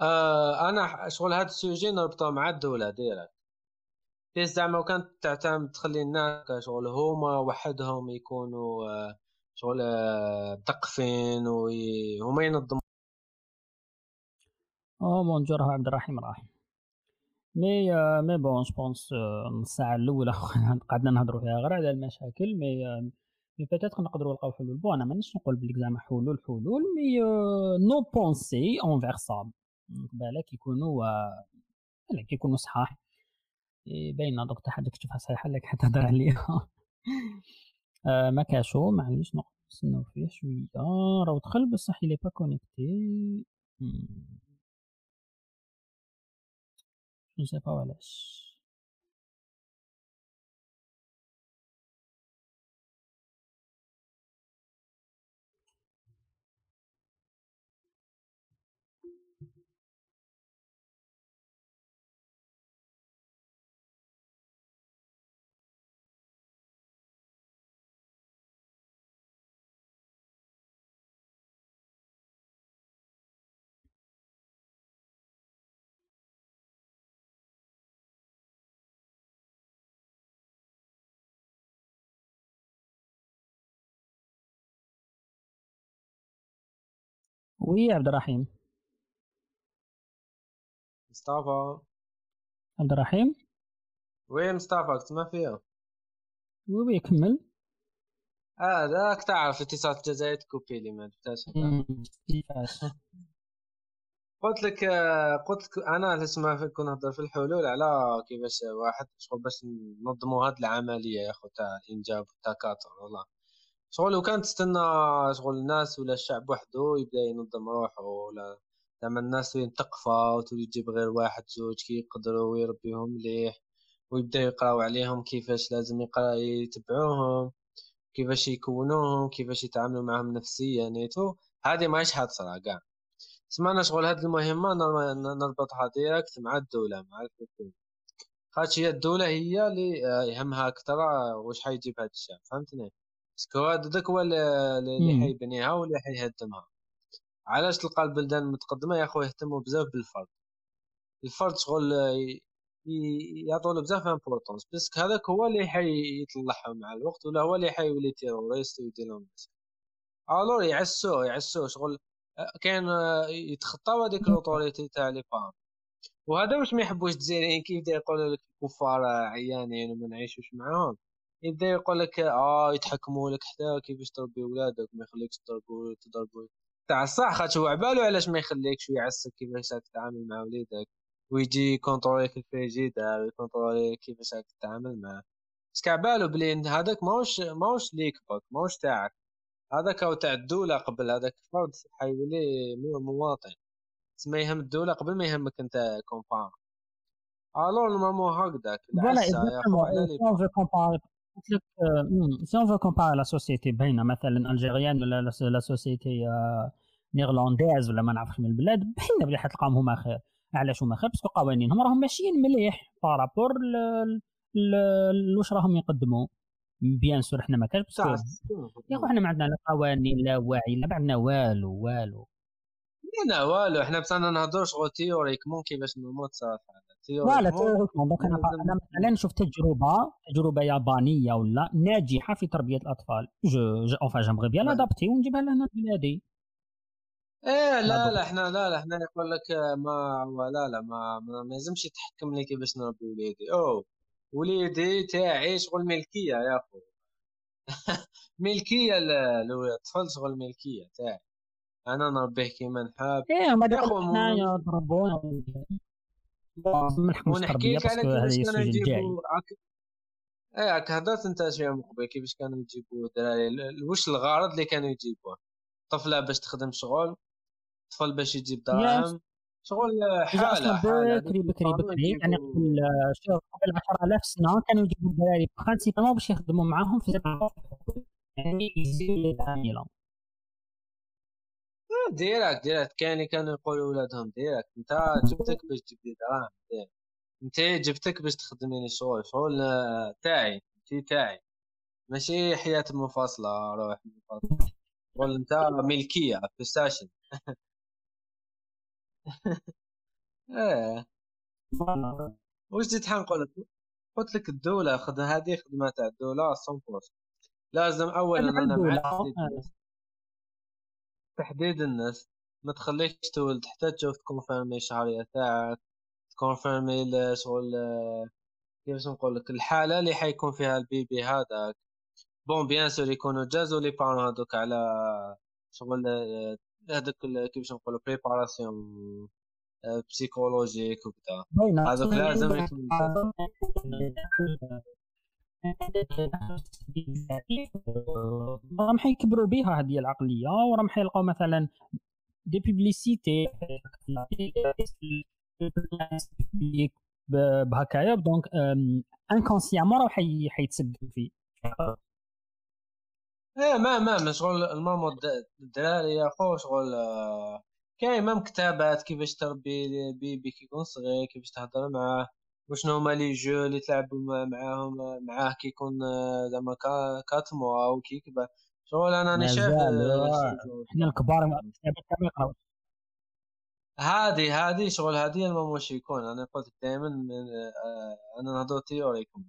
آه أنا شغل هذا ال sujet نربطه مع الدولة direct. كيس زعما وكانت تعتمد تخلي الناس شغل هما وحدهم يكونوا آه، شغل آه، مثقفين وهما ينظموا. oh bonjour عبد الرحيم راح mais mais bon je pense الساعة الأولى قعدنا نهضروا فيها غير على المشاكل mais mais peut-être نقدروا نلقاو حلول. bon أنا مانيش نقول بليك زعما حلول حلول mais nos pensées envers ça بالك يكونوا بالك يكونوا صحاح باينه دوك حتى حاجة كتشوفها صحيحه لك حتهضر عليها ما كاشو معليش نستناو فيه شوية راهو دخل بصح لي با كونيكتي sus epavales. Sais pas علاش oui عبد الرحيم. مصطفى. عبد الرحيم؟ oui مصطفى؟ كنت ما فيها oui oui كمل آه ذاك تعرف اتصالات الجزائر ت couper لي ما كيفاش؟ قلت لك قلت لك أنا لسه كنا نهضر في الحلول على كيفاش واحد شغل باش ننظموا هذه العملية يا خو تاع الإنجاب والتكاثر والله. شغل لو كان تستنى شغل الناس ولا الشعب وحده يبدأ ينظم روحه ولا زعما الناس وين تقفى وتولي تجيب غير واحد زوج كي يقدروا ويربيهم مليح ويبدأ يقراو عليهم كيفاش لازم يقرأ يتبعوهم كيفاش يكونوهم كيفاش يتعاملوا معهم نفسيا نيتو هذه ماهيش حاصله كاع. سمعنا شغل هذه المهمة نربطها direct مع الدولة مع الحكومة خاطش هي الدولة هي اللي آه، يهمها أكثر آه، واش حيجيب هذا الشعب فهمتني؟ parce que هذاك هو اللي حيبنيها واللي حيهدمها. علاش تلقى البلدان المتقدمه يا خو يهتموا بزاف بالفرد. الفرد شغل يعطوا له بزاف importance parce que هذاك هو اللي حيطلعهم مع الوقت ولا هو اللي حيولي terroriste ويدير لهم alors يعسوه يعسوه شغل كاين يتخطاو هذيك l'autorité تاع لي بام وهذا واش ما يحبوش الجزائريين؟ كيف يقولوا لك الكفار عيانين وما نعيشوش معاهم؟ يبدأ يقول لك آه يتحكموا لك حتى كيفاش تربي ولادك ما يخليكش تضربوا تضربوا تاع الصح خاطر هو عبالو علاش ما يخليكش ويعسك كيفاش راك تتعامل مع وليدك. ويجي يكونتروليك الفريجيدار ويكونترولي كيفاش راك تتعامل معاه. parce que عبالو بلي هذاك ماهوش ماهوش ليك بك ماهوش تاعك. هذاك هو تاع الدولة قبل هذاك فرد حيولي مواطن. تسمى يهم الدولة قبل ما يهمك أنت compare alors normalement هكذاك on fait compare قلت لك si on veut comparer la société بين مثلا algérienne ولا la société néerlandaise ولا ما نعرفش من البلاد بحنا بلي حتلقاهم هما خير. علاش هما خير؟ parce que قوانينهم راهم ماشيين مليح par rapport واش راهم يقدموا. bien sûr حنا ما كانش يا أخو حنا ما عندنا لا قوانين لا وعي لا عندنا والو والو. لا والو. حنا بصحنا نهضروا شغل théoriquement كيفاش normal تصرف لا théoriquement donc أنا مثلا نشوف تجربة تجربة يابانية ولا؟ ناجحة في تربية الأطفال. je enfin j'aimerais bien adapter ونجيبها لهنا بلادي. إيه لا لا إحنا لا لا إحنا يقول لك ما لا لا ما ما, يلزمش يتحكم لي كيفاش نربي وليدي. أو وليدي تاعي شغل ملكية يا اخو ملكية للطفل شغل ملكية تاعي. أنا نربيه كيما نحب. إيه ما حنايا ضربونا ونحكي لك على كيفاش كانوا يجيبوا إيه هضرت أنت شوية من قبل كيفاش كانوا يجيبوا الدراري؟ واش الغرض اللي كانوا يجيبوه؟ طفلة باش تخدم شغل طفل باش يجيب دراهم شغل حالة حالة بكري بكري بكري يعني قبل قبل 10000 سنة كانوا يجيبوا الدراري principalement باش يخدموا معاهم في يعني يزيدوا العامله direct direct كاين كانوا يقولوا ولادهم direct انت جبتك باش تجيب لي دراهم انت جبتك باش تخدميني شغل شغل تاعي انت تاعي. ماشي حياة منفصلة روح منفصلة. شغل انت ملكية PlayStation إيه. واش جيت حنقول لك؟ قلت لك الدولة خذ هذه خدمة تاع الدولة 100% لازم اولا أنا مع تحديد الناس ما تخليكش تولد حتى تشوف ت confirmer الشهرية تاعك ت confirmer شغل كيفاش نقول لك الحالة اللي حيكون فيها ال bébé هذاك. bon bien sûr يكونوا جازوا les parents هذوك على شغل هذوك كيفاش نقولوا préparation psychologique وكذا. هذوك لازم يكون راهم حيكبروا بها هذه العقلية وراهم حيلقاو مثلا des publicités بهكايا donc inconsciemment راه حيتسجل فيه إيه ما ما شغل الماما الدراري يا خو شغل كاين même كتابات كيفاش تربي bébé كي يكون صغير كيفاش تهضر معاه. وشنو هما les jeux اللي تلعبوا معاهم؟ معاه كي يكون آه، زعما quatre mois أو كي كيكبر شغل أنا راني شايف آه، إحنا الكبار هذه هذه شغل هذه ما واش يكون. أنا قلت دائما آه، أنا نهضر théoriquem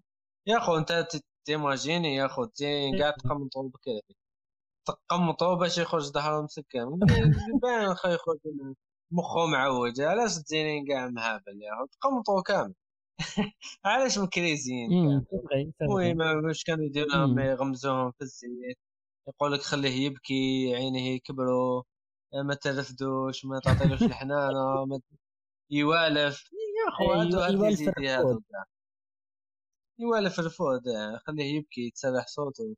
يا خو أنت تيماجيني يا خو تي قاعد تقمطو بكري تقمطو باش يخرج ظهره مسكن. باين خا يخرج مخو معوج. علاش تجيني كاع مهابل يا خو تقمطو كامل. علاش مكريزين المهم واش كانوا يديروا يغمزوهم في الزيت يقول لك خليه يبكي عينيه يكبروا ما ترفدوش ما تعطيلوش الحنانه ما يوالف يا خو هادو هاد هادو يوالف الفود خليه يبكي يتسرح صوته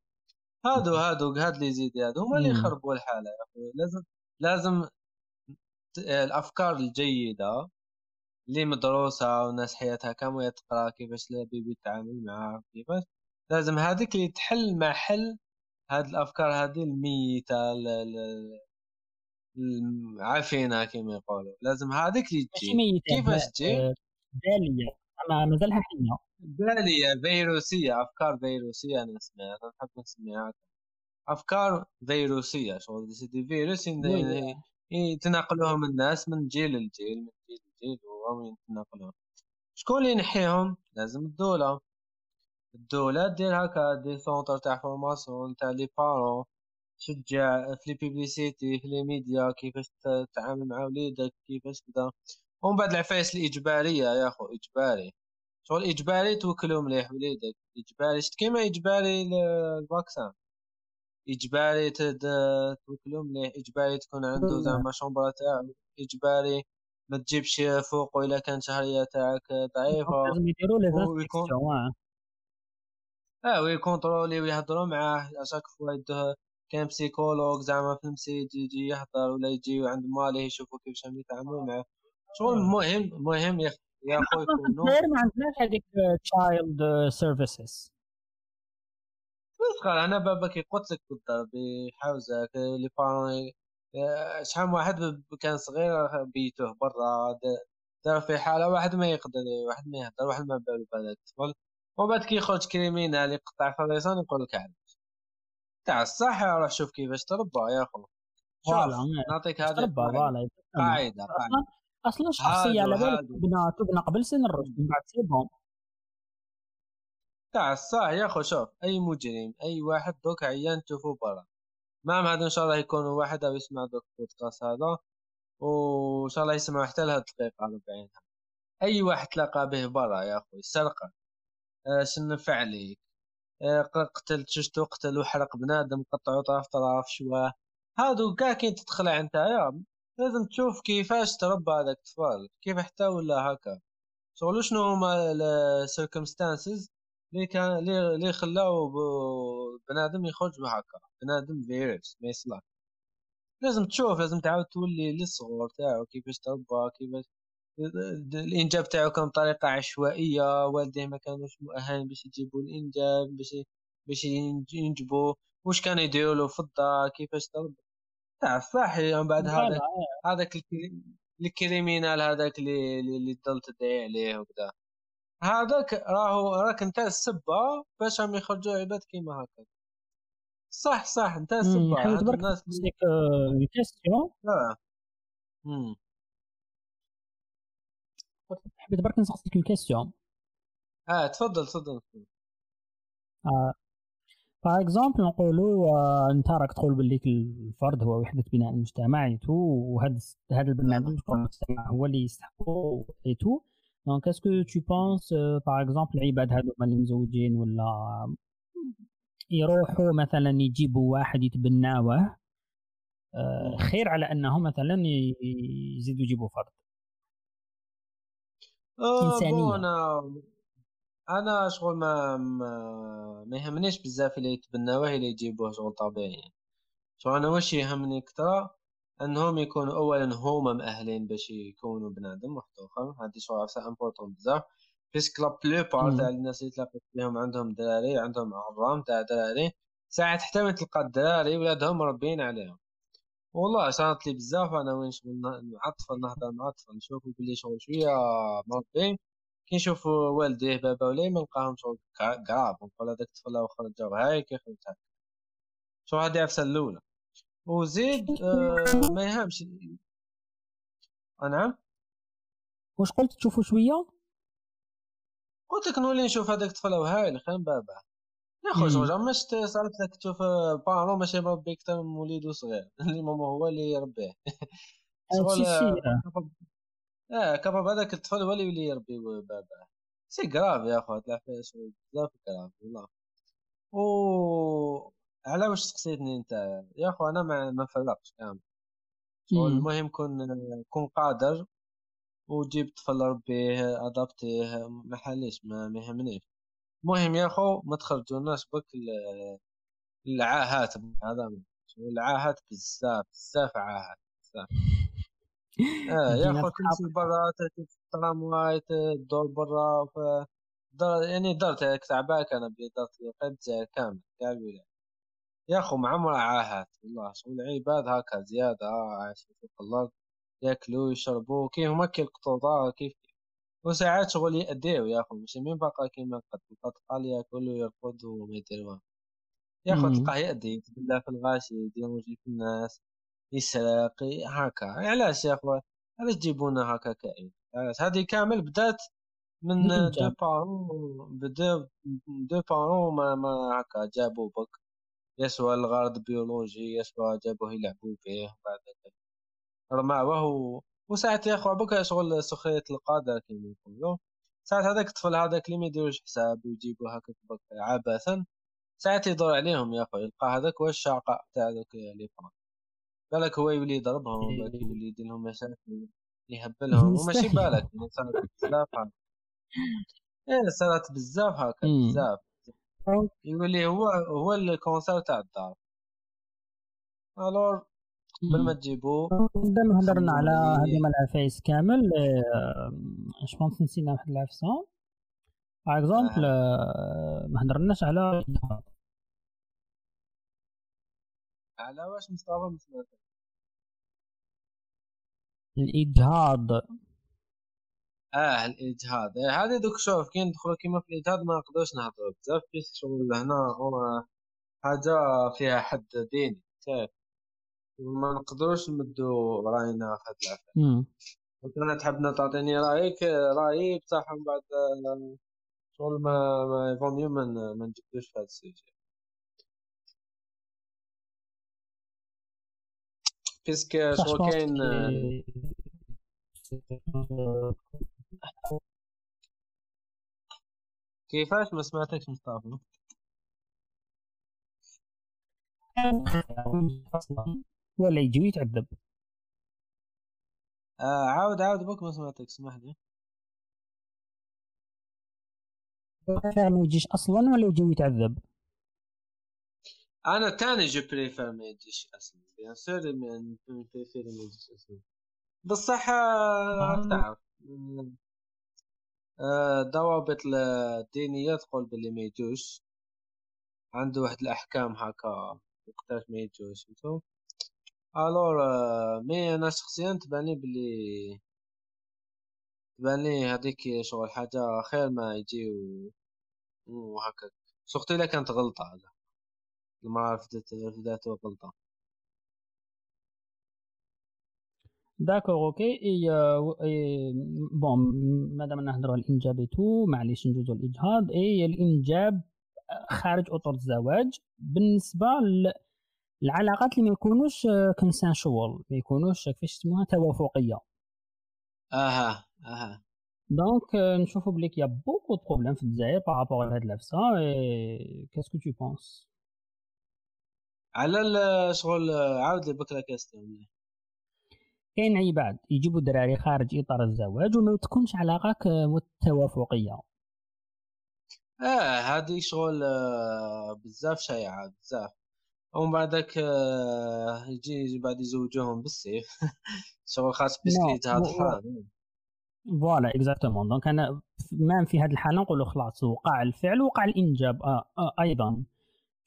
هادو هادو هاد اللي يزيد هادو هما اللي يخربوا الحاله يا أخوي لازم لازم الافكار الجيده اللي مدروسة وناس حياتها كاملة تقرا كيفاش ال bébé يتعامل معاه كيفاش. لازم هذيك اللي تحل محل هاد الأفكار هذه الميتة العافينة كما يقولوا. لازم هذيك اللي تجي. كيفاش تجي؟ بالية. أنا مازالها حية بالية فيروسية. أفكار فيروسية أنا اسمها أنا نحب نسميها أفكار فيروسية. شغل c'est des virus يتناقلوهم الناس من جيل لجيل من جيل لجيل وهم يتناقلوهم شكون اللي ينحيهم؟ لازم الدولة. الدولة دير هكا دير centre تاع formation تاع les parents تشجع في les publicités في les médias كيفاش تتعامل مع وليدك كيفاش كذا ومن بعد العفايس الإجبارية يا خو إجباري. شغل إجباري توكلو مليح وليدك. إجباري شت كيما إجباري ال vaccin. إجباري توكلو مليح. إجباري تكون عنده زعما chambre تاعو. إجباري ما تجيبش فوقو الا كان شهريه تاعك ضعيفة. لازم يديروا لي آه ويكونترولي ويهضروا معاه. à chaque fois يدوه كان psychologue زعما في المسيد يجي يهضر ولا يجي عند ماليه يشوفوا كيفاش يتعاملوا معاه. شغل مهم مهم يا يا خويا ما عندناش هذيك child services صغار أنا بابا قلت لك بالضرب يحاوزك les parents شحال واحد كان صغير بيتوه برا دار في حالة واحد ما يقدر واحد ما يهدر واحد ما بالو بهذاك الطفل ومن بعد كي يخرج criminel يقطع في الريسان يقول لك علاش تاع الصح روح شوف كيفاش تربى يا خو نعطيك هذا قاعدة قاعدة. أصلا شخصية على بالك تبنى تبنى قبل سن الرشد من بعد c'est bon. تاع الصح يا خو شوف أي مجرم أي واحد دوك عيان تشوفو برا. ما هذا إن شاء الله يكون واحد أو يسمع دوك البودكاست هذا وإن شاء الله يسمع حتى لهاد الدقيقة 40 أي واحد تلاقى به برا يا أخوي سرقة. آه شنو فعليك. آه قتل شفتو قتل وحرق بنادم قطعو طرف طرف شواه هادو كاع كي تدخل نتايا لازم تشوف كيفاش تربى هذاك الطفل كيف حتى ولا هكا. شغل شنو هما ال circumstances اللي كان اللي خلاو بنادم يخرج بهكا بنادم فيروس ما يصلح. لازم تشوف لازم تعاود تولي للصغور تاعو كيفاش تربى كيفاش الإنجاب تاعو كان بطريقة عشوائية والديه ما كانوش مؤهلين باش يجيبوا الإنجاب باش باش ينجبوا. واش كانوا يديروا له في الدار كيفاش تربى؟ تاع صحي من بعد هذاك هذاك الكريمينال هذاك اللي اللي تضل تدعي عليه وكذا. هذاك راهو راك انت السبة باش هم يخرجوا عباد كيما هكا. صح صح انت السبة. حمد برك الناس une question آه حبيت برك نسقسيك une question آه تفضل تفضل. آه par exemple نقولوا آه انت راك تقول باللي الفرد هو وحدة بناء المجتمع تو وهذا هذا البرنامج المجتمع هو اللي يستحقوا et donc est-ce que tu penses par exemple العباد هذوما اللي مزوجين ولا يروحوا مثلا يجيبوا واحد يتبناوه آه خير على أنهم مثلا يزيدوا يجيبوا فرد. آه، إنسانية. أنا أنا شغل ما ما, ما يهمنيش بزاف اللي يتبناوه اللي يجيبوه شغل طبيعي. شغل أنا واش يهمني كترا أنهم يكونوا اولا هما مأهلين باش يكونوا بنادم واحد اخر هادي شغل سا امبورطون بزاف. parce que la plupart تاع الناس اللي تلاقيت بهم عندهم دراري عندهم عرام تاع دراري ساعات حتى من تلقى الدراري ولادهم مربين عليهم. والله صارت لي بزاف. أنا وين شغل مع الطفل نهضر مع الطفل نشوف بلي شغل شوية مربين كي نشوف والديه بابا ولا ما نلقاهم شغل grave نقول هذاك الطفل خرج جاو هاي كي خرج هاك. شغل هادي عفسة الأولى؟ وزيد آه ما يهمش. نعم واش قلت تشوفوا شوية؟ قلت لك نولي نشوف هذاك الطفل هاي خير بابا يا خويا شغل ماش صارت لك تشوف parent ماشي مربي أكثر من وليدو صغير اللي ماما هو اللي يربيه. شغل آه كباب هذاك الطفل هو اللي يولي يربي باباه c'est grave يا خو تلعب فيها شغل بزاف grave والله. و على واش سقسيتني انت؟ يا خو أنا ما ما نفرقش كامل. المهم كون كون قادر وجيب طفل ربيه ادابتيه ما حاليش ما يهمنيش. المهم يا خو ما تخرجوناش بك العاهات هذا العاهات بزاف بزاف عاهات بزاف. آه يا خو تمشي برا ترامواي تدور برا ف يعني درت تعباك أنا بلي درت كامل كاع يا أخو معمرة عاهات والله شغل عباد هكا زيادة. آه، عايشين فوق الأرض ياكلوا يشربوا كيف هما كي القطوطة كيف؟ وساعات شغل يأديو يا أخو. ماشي من بقى كيما قد الأطفال ياكل ويرقد وما يدير يا أخو تلقاه يأدي. يتبلى في الغاشي يدير في الناس يسرق هكا. علاش يا اخو علاش تجيبونا هكا كائن علاش؟ هذه كامل بدات من دو بارون بدو دو بارون ما, ما هكا جابو بك يسوى الغرض بيولوجي يسوى جابوه يلعبوا به بعد رماوه وساعات يا اخو بك شغل سخرية القادة كيما يقولوا. ساعات هذاك الطفل هذاك اللي ما يديروش حساب ويجيبوا هكاك عبثا. ساعات يدور عليهم يا اخو يلقى هذاك هو الشعقاء تاع ذوك لي فرانك بالك هو يولي يضربهم بالك يولي يدير لهم مشاكل يهبلهم. وماشي بالك يعني صارت بزاف هكا. إيه صارت بزاف هكا بزاف. يولي هو هو ال cancer تاع الدار. alors قبل ما تجيبو قدام هضرنا على هذوما العفايس كامل je pense نسينا واحد العفسه par exemple ما هضرناش على على واش مصطفى مسمعك الاجهاض آه الإجهاض. آه هذه دوك شوف كي ندخلوا كيما في الإجهاض ما نقدرش نهضروا بزاف. parce que شغل هنا حاجة فيها حد ديني شايف ما نقدروش نمدوا راينا في هاد العفايس كنت تحب تعطيني رأيك؟ رأيي بصح من بعد شغل ما ما يفون ما ما نجبدوش في هذا ال sujet بيسك شغل كاين كيفاش ما سمعتكش مصطفى. ولا يجي ويتعذب. آه عاود عاود بك ما سمعتك سمح لي. ما يجيش أصلا ولا يجي ويتعذب؟ أنا تاني je préfère ما يجيش أصلا. bien sûr moi préfère ما يجيش أصلا. بصح آه. تعرف آه، ضوابط الدينية تقول باللي ما يجوش عنده واحد الأحكام هكا وقتاش ما يجوش فهمتو؟ alors آه، mais أنا شخصيا تباني بلي تباني هذيك شغل حاجة خير ما يجي و... وهكا surtout الا كانت غلطة المرأة رفدت غلطة. d'accord okay اي, bon مادام نهضروا على الانجاب tout معليش ندوزو الاجهاض اي الانجاب خارج اطر الزواج بالنسبة للعلاقات اللي ما يكونوش consensuelles ما يكونوش كيفاش يسموها توافقيه أها أها donc نشوفوا بلي qu'il y a beaucoup de problèmes في الجزائر par rapport لهاد العفسه qu'est-ce que tu penses على شغل عاود لي بك la question كاين عباد يجيبوا الدراري خارج إطار الزواج وما تكونش علاقة توافقيه آه هذه شغل آه، بزاف شائعة بزاف. ومن بعدك آه، يجي بعد يزوجوهم بالسيف. شغل خاص parce que هذا الحال voilà exactement donc أنا même في هذه الحالة نقولوا خلاص وقع الفعل وقع الإنجاب آه آه أيضا.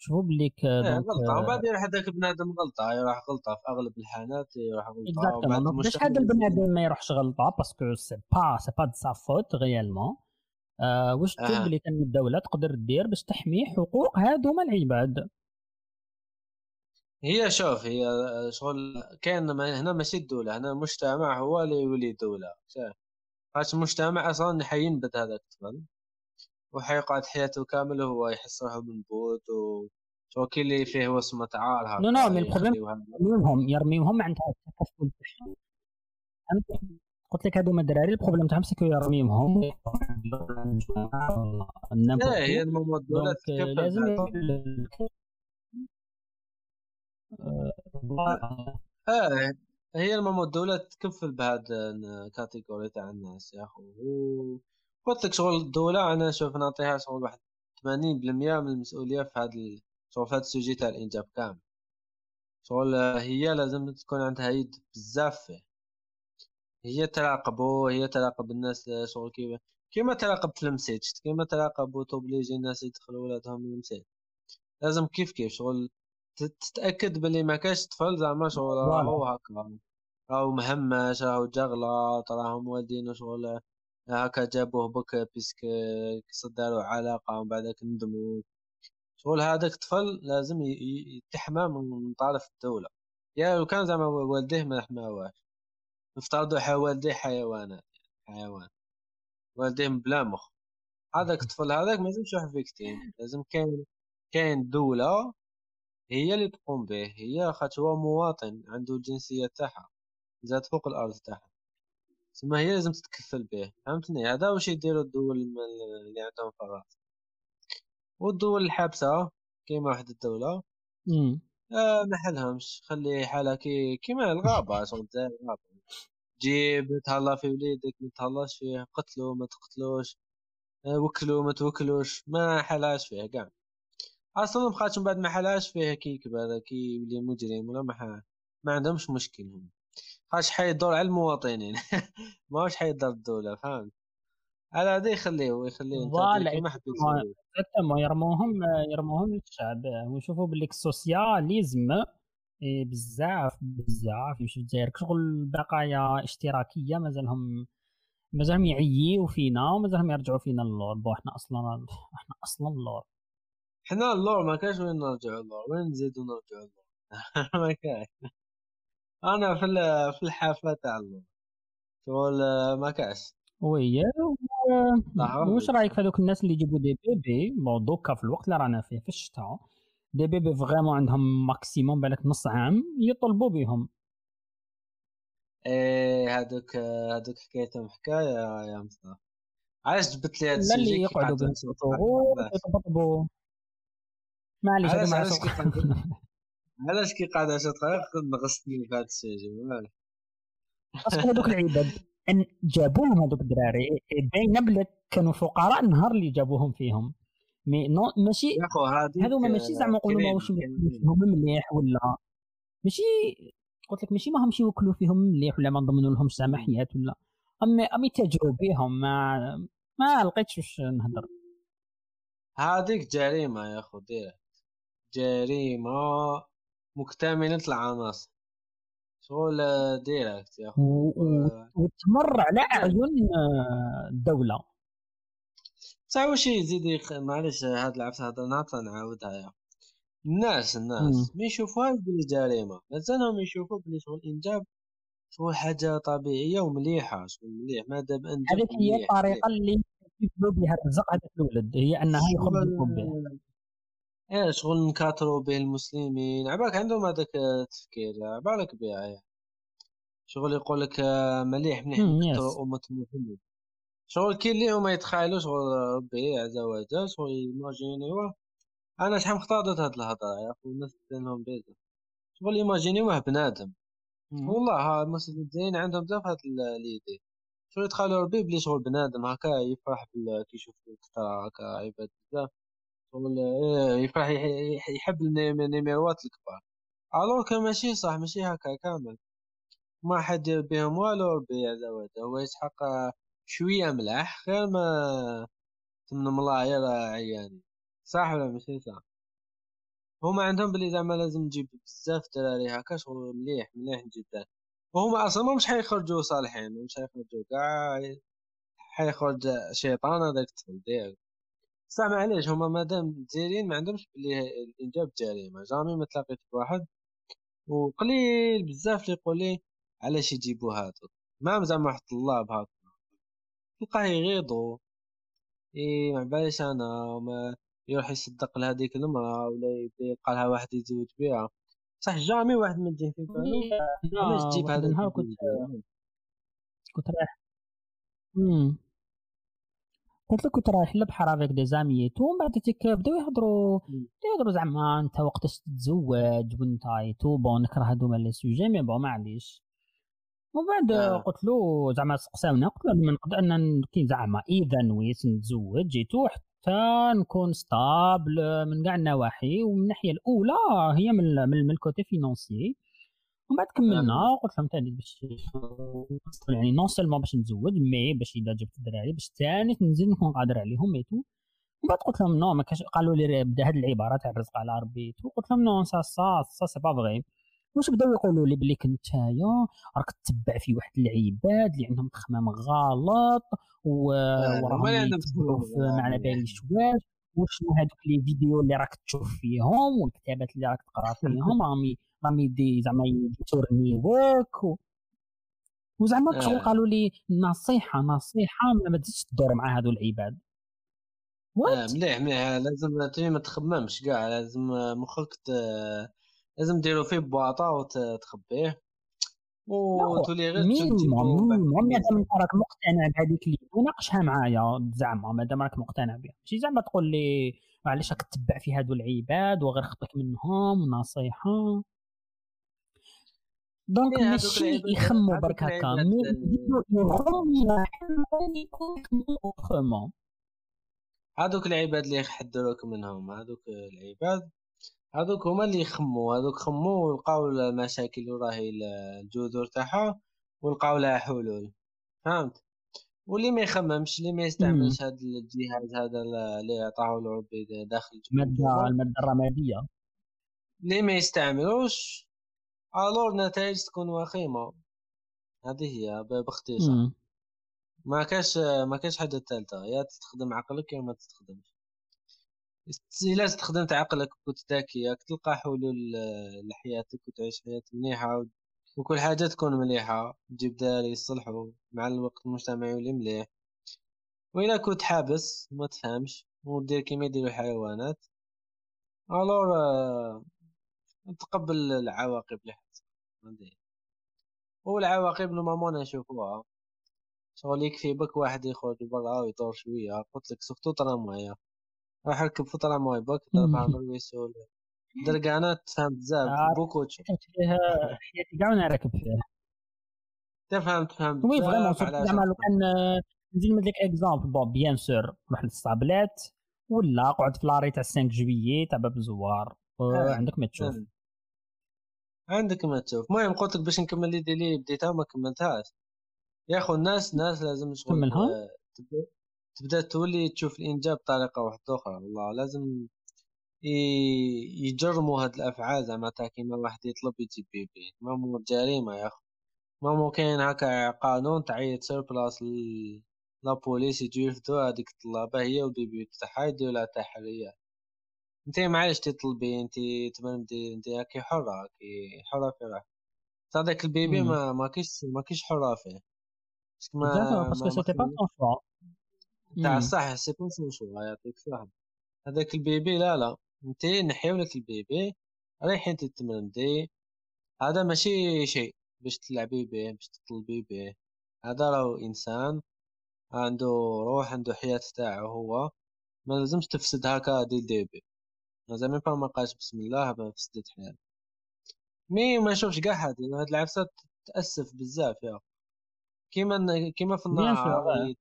شوفوا بليك إيه غلطة. ومن بعد يروح هذاك بنادم غلطة. يروح غلطة في أغلب الحالات يروح غلطة. باش هذا البنادم ما يروحش غلطة؟ parce que c'est pas c'est pas de sa faute réellement آه واش تقول آه. كان الدولة تقدر دير باش تحمي حقوق هادوما العباد؟ هي شوف هي شغل كاين هنا ماشي الدولة هنا المجتمع هو اللي يولي دوله خاطر المجتمع أصلا حينبت هذاك الطفل. وحيقعد حياته كاملة هو يحس روحه منبوت و شو كي اللي فيه وصمة عار هكا non non mais ال problème يرميهم يرميهم التكفل قلت لك هذوما الدراري ال problème تاعهم c'est que يرميهم. إيه هي المهم الدولة لازم آه هي المهم الدولة تكفل بهذا ال catégorie تاع الناس يا أخو. قلت لك شغل الدولة أنا نشوف نعطيها شغل واحد 80% من المسؤولية في هذا شغل في هذا ال sujet تاع الإنجاب كامل. شغل هي لازم تكون عندها يد بزاف فيه. هي تراقبو هي تراقب الناس شغل كيما كيما تراقب في المسيج كيما تراقب وت obliger الناس يدخلوا ولادهم المسيج. لازم كيف كيف شغل تتأكد بلي ما كاش طفل زعما شغل راهو هكا راهو مهمش راهو جغلط راهم والدينو شغل هكا جابوه بك بيسك صدروا علاقة ومن بعدك ندموا. شغل هذاك الطفل لازم يتحمى من طرف الدولة. يا لو كان زعما والديه ما حماوهش نفترضوا والديه حيوانات حيوان. والديه بلا مخ. هذاك الطفل هذاك ما لازمش يروح فيكتيم. لازم كاين كاين دولة هي اللي تقوم به. هي خاطر هو مواطن عنده الجنسية تاعها. زاد فوق الأرض تاعها. تسمى هي لازم تتكفل به فهمتني؟ هذا واش يديروا الدول اللي عندهم فراغ. والدول الحابسة كيما واحد الدولة آه ما حلهمش. خلي حالها كي كيما الغابة شغل الغابة. جيب تهلا في وليدك ما تهلاش فيه قتلو ما تقتلوش. آه وكلو ما توكلوش. ما حلاش فيه كاع. أصلا بقات من بعد ما حلاش فيه كي يكبر كي يولي مجرم ولا ما ما عندهمش مشكل هم. خاطرش حيدور على المواطنين. ماهوش حيدور الدولة فهمت؟ على هذا يخليه يخليه voilà ما يرموهم يرموهم للشعب ونشوفوا باللي ال socialisme بزاف بزاف. يمشي في الجزائر. شغل بقايا اشتراكية مازالهم مازالهم يعييو فينا ومازالهم يرجعوا فينا اللور بو إحنا أصلا إحنا أصلا اللور إحنا اللور ما كاش وين نرجعوا اللور وين نزيدوا نرجعوا اللور ما كاش أنا في في الحافة تاع شغل آه، ما كاش. oui واش رايك في هذوك الناس اللي يجيبوا des bébés؟ bon دوكا في الوقت اللي رانا فيه في الشتاء des bébés vraiment عندهم maximum بالك نص عام يطلبوا بهم إيه هذوك هذوك حكايتهم حكاية يا مصطفى. علاش جبت لي هذا ال sujet اللي يقعدوا يطبطبوا. معليش علاش علاش علاش كي قاعد عشان دقائق نغصتني في هذا ال sujet أصلا هذوك العباد أن جابوهم هذوك الدراري باينة بلي كانوا فقراء النهار اللي جابوهم فيهم. مي نو ماشي هذوما ماشي زعما نقولوا ماهوش فيهم مليح ولا. ماشي قلت لك ماشي ما همش يوكلوا فيهم مليح ولا ما نضمنوا لهم سماحيات ولا. امي امي تجربيهم ما ما لقيتش واش نهضر. هذيك جريمة يا خو ديرها جريمة. مكتمله العناصر شغل ديريكت يا وتمر على اعين الدولة. تا واش يزيد معليش هاد العفسه هضرناها نعاودها يا. الناس الناس. ما يشوفوهاش بلي جريمة. مازالهم يشوفوا بلي شغل إنجاب شغل حاجة طبيعية ومليحة شغل مليح. ما دام إنجاب هذيك هي الطريقة اللي يبدلوا بها الرزق هذاك الولد هي أنها يخرجوا به إيه شغل نكاتروا به المسلمين. عبالك عندهم هذاك التفكير عبالك بها يعني. شغل يقول لك آه، مليح مليح نكثروا أمة محمد شغل كاين اللي هما يتخيلوا شغل ربي عز وجل شغل يماجينيوه أنا شحال مختارضت هاد الهضرة يا أخو الناس لهم بيزا شغل ايماجينيوه بنادم. والله ها المسلمين عندهم بزاف هاد ليدي شغل يتخيلوا ربي بلي شغل بنادم هكا يفرح كي يشوف الكثرة هكا عباد بزاف. يفرح يحب النيميروات الكبار. الوغ كان ماشي صح ماشي هكا كامل. ما حد بهم والو ربي وجل هو يسحق شوية ملاح غير ما تمن ملاير عياني. صح ولا ماشي صح هما عندهم بلي زعما لازم نجيب بزاف دراري هكا شغل مليح مليح جدا وهما أصلا مش حيخرجوا صالحين مش حيخرجوا كاع حيخرج شيطان هذاك الطفل صح معليش هما مادام جزائريين ما عندهمش بلي الإنجاب جريمه جامي ما تلاقيت واحد وقليل بزاف اللي يقول لي علاش يجيبوا هادو. ما زعما واحد الطلاب هاكا. تلقاه يغيضو. إي ما باليش أنا. ما يروح يصدق لهذيك المرأة ولا يلقى لها واحد يتزوج بها صح جامي واحد من تجي في بالو. علاش تجيب هذا النهار كنت كنت رايح. قلت لك كنت رايح للبحر افيك دي زامي تو من بعد تيك بداو يهضروا يهضروا زعما أنت وقتاش تتزوج وأنت تو بون نكره هذوما لي سوجي مي بون معليش. ومن بعد آه. قلت له زعما سقساونا قلت له من قد أن كي زعما إذا نويت نتزوج جيتو حتى نكون ستابل من كاع النواحي ومن الناحية الأولى هي من من الكوتي فينونسي ومن بعد كملنا آه. قلت لهم ثاني باش يعني نون سيلمون باش نتزوج مي باش إذا جبت الدراري باش ثاني نزيد نكون قادر عليهم ميتو ومن بعد قلت لهم نو ما كاش قالوا لي بدا هذه العبارة تاع الرزق على ربي قلت لهم نو سا سا سا سي با فغي واش بداو يقولوا لي بلي كنتايا راك تتبع في واحد العباد اللي عندهم تخمام غلط وراهم يتبعوا ما على باليش واش وشنو هذوك لي فيديو اللي راك تشوف فيهم والكتابات اللي راك تقرا فيهم راهم راهم يدي زعما يتورنيوك و... وزعما شغل آه. قالوا لي نصيحة نصيحة ما تزيدش تدور مع هذو العباد. آه مليح مليح. لازم ما تخممش كاع لازم مخك لازم ديرو فيه بواطة وتخبيه وتولي غير minimum مادام انت راك مقتنع بهذيك اللي ناقشها معايا زعما مادام راك مقتنع بها. ماشي زعما تقول لي علاش راك تتبع في هادو العباد وغير خطك منهم ونصيحه donc ماشي يخمو برك هكا هادوك العباد اللي يحذروك منهم. هادوك العباد هذوك هما اللي يخمو هذوك خمو ولقاو المشاكل وراهي الجذور تاعها ولقاو لها حلول. فهمت؟ واللي ما يخممش اللي ما يستعملش هذا الجهاز هذا اللي عطاه ربي داخل الماده المادة الرمادية. اللي ما يستعملوش. الور النتائج تكون وخيمه هذه هي باختصار ما كاش ما كاش حاجة ثالثه يا تستخدم عقلك يا ما تستخدمش الا استخدمت عقلك وكنت ذكي تلقى حلول لحياتك وتعيش حياة مليحة وكل حاجة تكون مليحه تجيب داري يصلحوا مع الوقت المجتمع يولي مليح وإلا كنت حابس ما تفهمش ودير كيما يديروا الحيوانات الور تقبل العواقب اللي حتصير والعواقب normalement نشوفوها شغل يكفي برك واحد يخرج برا ويطور شوية. قلت لك surtout طراموايا راح ركب في طرامواي برك ضربها في الويسول درقانات تفهم بزاف آه، beaucoup تشوف فيها. حياتي كاع وأنا راكب فيها. تفهم تفهم oui vraiment بزاف زعما لو كان نزيد نمد لك exemple bon bien sûr روح للصابلات ولا قعد في l'arrêt تاع 5 جويي تاع باب الزوار آه، عندك ما تشوف. آه. عندك ما تشوف. المهم قلت لك باش نكمل l'idée اللي بديتها وما كملتهاش. يا أخو الناس الناس لازم شغل كملها؟ آه، تبدا تبدأ تولي تشوف الإنجاب بطريقة واحدة أخرى. والله لازم يجرموا هاد الأفعال زعما تاع كيما واحد يطلب يجيب bébé. ما مو جريمة يا أخو. ما مو كاين هكا قانون تعيط sur place la police يجوا يرفدوا هذيك الطلابة هي وال bébé تاعها يديروا لها تحريات انت معليش تطلبي انت تبندي انت هاكي حرة هاكي حرة في راحتك هذاك ال bébé مم. ما ما كيش ما كيش حرة فيه. parce que ما ما son choix. تاع. الصح c'est pas son choix يعطيك الصح هذاك ال bébé لا لا. انت نحيو لك ال bébé رايحين تتمرندي هذا ماشي شيء باش تلعبي به باش تطلبي به هذا راهو إنسان عنده روح عنده حياة تاعو هو. ما لازمش تفسد هكا dès le début même pas ما قالش بسم الله فسدت حياة mais ما نشوفش كاع هادي هاد العفسة تأسف بزاف يا كيما كيما في النهار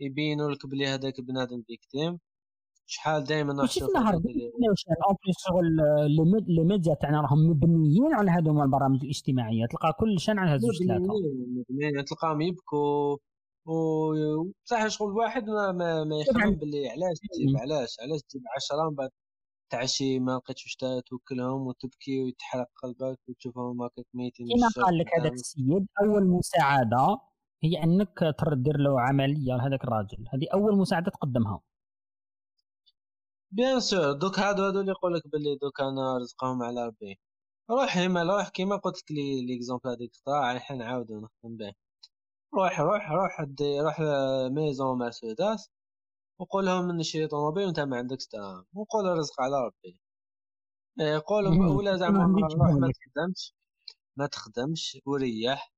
يبينوا لك بلي هذاك بنادم victime شحال دائما ماشي في النهار en plus شغل les médias تاعنا راهم مبنيين على هذوما البرامج الاجتماعيه تلقى كل chaîne على ثلاثة مدمنين مدمنين تلقاهم يبكوا و بصح شغل واحد ما ما, ما. يخمم باللي علاش تجيب. علاش علاش تجيب عشرة من بعد تعشي ما لقيتش واش توكلهم وتبكي ويتحرق قلبك وتشوفهم هكاك ميتين كما قال لك هذاك. السيد أول مساعدة هي أنك تر- دير له عملية لهذاك الراجل. هذه أول مساعدة تقدمها. bien sûr دوك هادو هادو اللي يقول لك باللي دوك أنا رزقهم على ربي. روح هما روح كيما قلت لك لي l'exemple هذيك الخطره راح نعاودو نخدم به. روح روح روح دي روح maison Mercedes وقول لهم نشري طوموبيل وأنت ما عندكش دراهم وقول الرزق على ربي. إيه، قول مم. ولا زعما روح ما. تخدمش ما تخدمش وريح.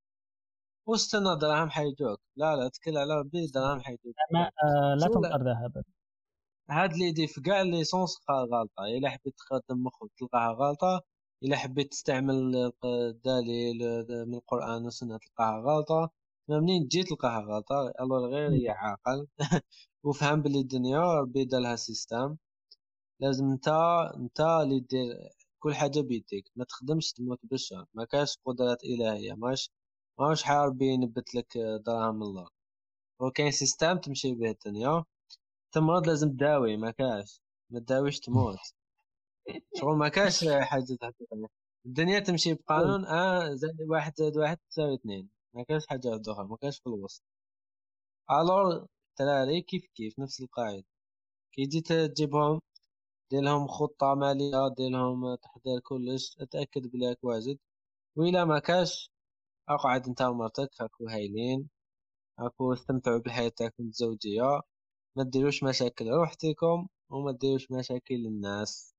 واستنى دراهم حيجوك لا لا تكل على ربي دراهم حيجوك ما آه لا؟ تمطر ذهبا. هاد l'idée في كاع les sens غلطة. إلا حبيت تخدم مخك تلقاها غلطة إلا حبيت تستعمل الدليل من القرآن والسنة تلقاها غلطة. ما منين تجي تلقاها غلطة الله غير يا عاقل وفهم باللي الدنيا ربي دالها système لازم نتا نتا اللي دير كل حاجة بيديك. ما تخدمش تموت بالشهر ما كاش قدرات إلهية. ماش ماش حال ربي ينبت لك دراهم من الله وكاين système تمشي به الدنيا. تمرض لازم تداوي. ما كاش. ما تداويش تموت. شغل ما كاش حاجة حقيقية الدنيا تمشي بقانون. آه زائد واحد زائد واحد تساوي اثنين. ما كاش حاجة أخرى ما كاش في الوسط. alors الدراري كيف كيف؟ نفس القاعدة. كي تجي تجيبهم دير لهم خطة مالية دير لهم تحضير كلش اتأكد بلي راك واجد. وإلا ما كاش أقعد أنت ومرتك هاكو هايلين هاكو استمتعوا بالحياة تاعكم الزوجية. ما ديروش مشاكل روحتكم وما ديروش مشاكل للناس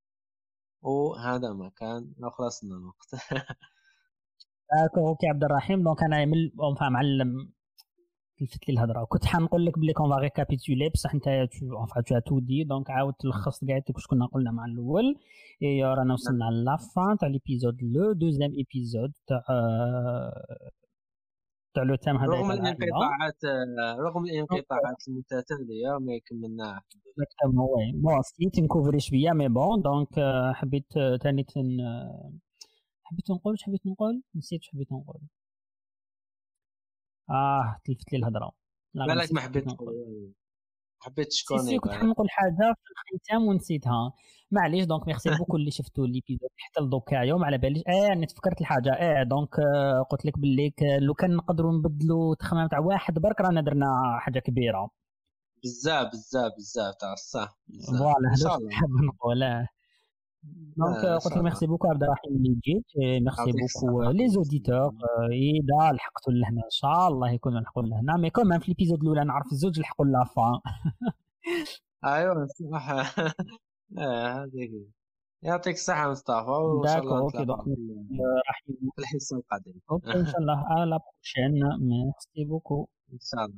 وهذا ما كان خلصنا الوقت. OK عبد الرحيم donc أنا من enfin معلم تلفت لي الهضرة. كنت حنقول لك بلي qu'on va récapituler بصح أنت enfin t'as tout dit donc عاود تلخص كاع واش كنا قلنا مع الأول. اي رانا وصلنا la fin تاع l'épisode le deuxième épisode تاع تاع le thème هذا رغم. الانقطاعات رغم الانقطاعات المتتالية ما كملناها الحمد لله exactement oui bon نكوفري شوية mais bon donc آه، حبيت آه، آه، حبيت نقول اش حبيت نقول؟ نسيت اش حبيت نقول. آه تلفت لي الهضره لا، بالك ما حبيت نقول. حبيت تشكرني سي كنت بالك. حنقول حاجة في الختام ونسيتها. معليش donc merci beaucoup اللي شفتوا l'épisode حتى لدوكايا وما على باليش. آه أنا تفكرت الحاجة. آه donc آه، قلت لك باللي لو كان نقدروا نبدلوا التخمام تاع واحد برك رانا درنا حاجة كبيرة. بزاف بزاف بزاف تاع الصح. voilà واش حاب نقول. آه. donc قلت لك merci beaucoup عبد الرحيم اللي جيت merci beaucoup les auditeurs اذا لحقتوا لهنا ان شاء الله يكونوا لحقوا لهنا mais comment في ال épisode الاولى نعرف الزوج لحقوا la fin ايوا صح آه هذيك يعطيك الصحة مصطفى وان شاء الله OK راح في الحصة القادمة OK ان شاء الله à la prochaine merci beaucoup ان شاء الله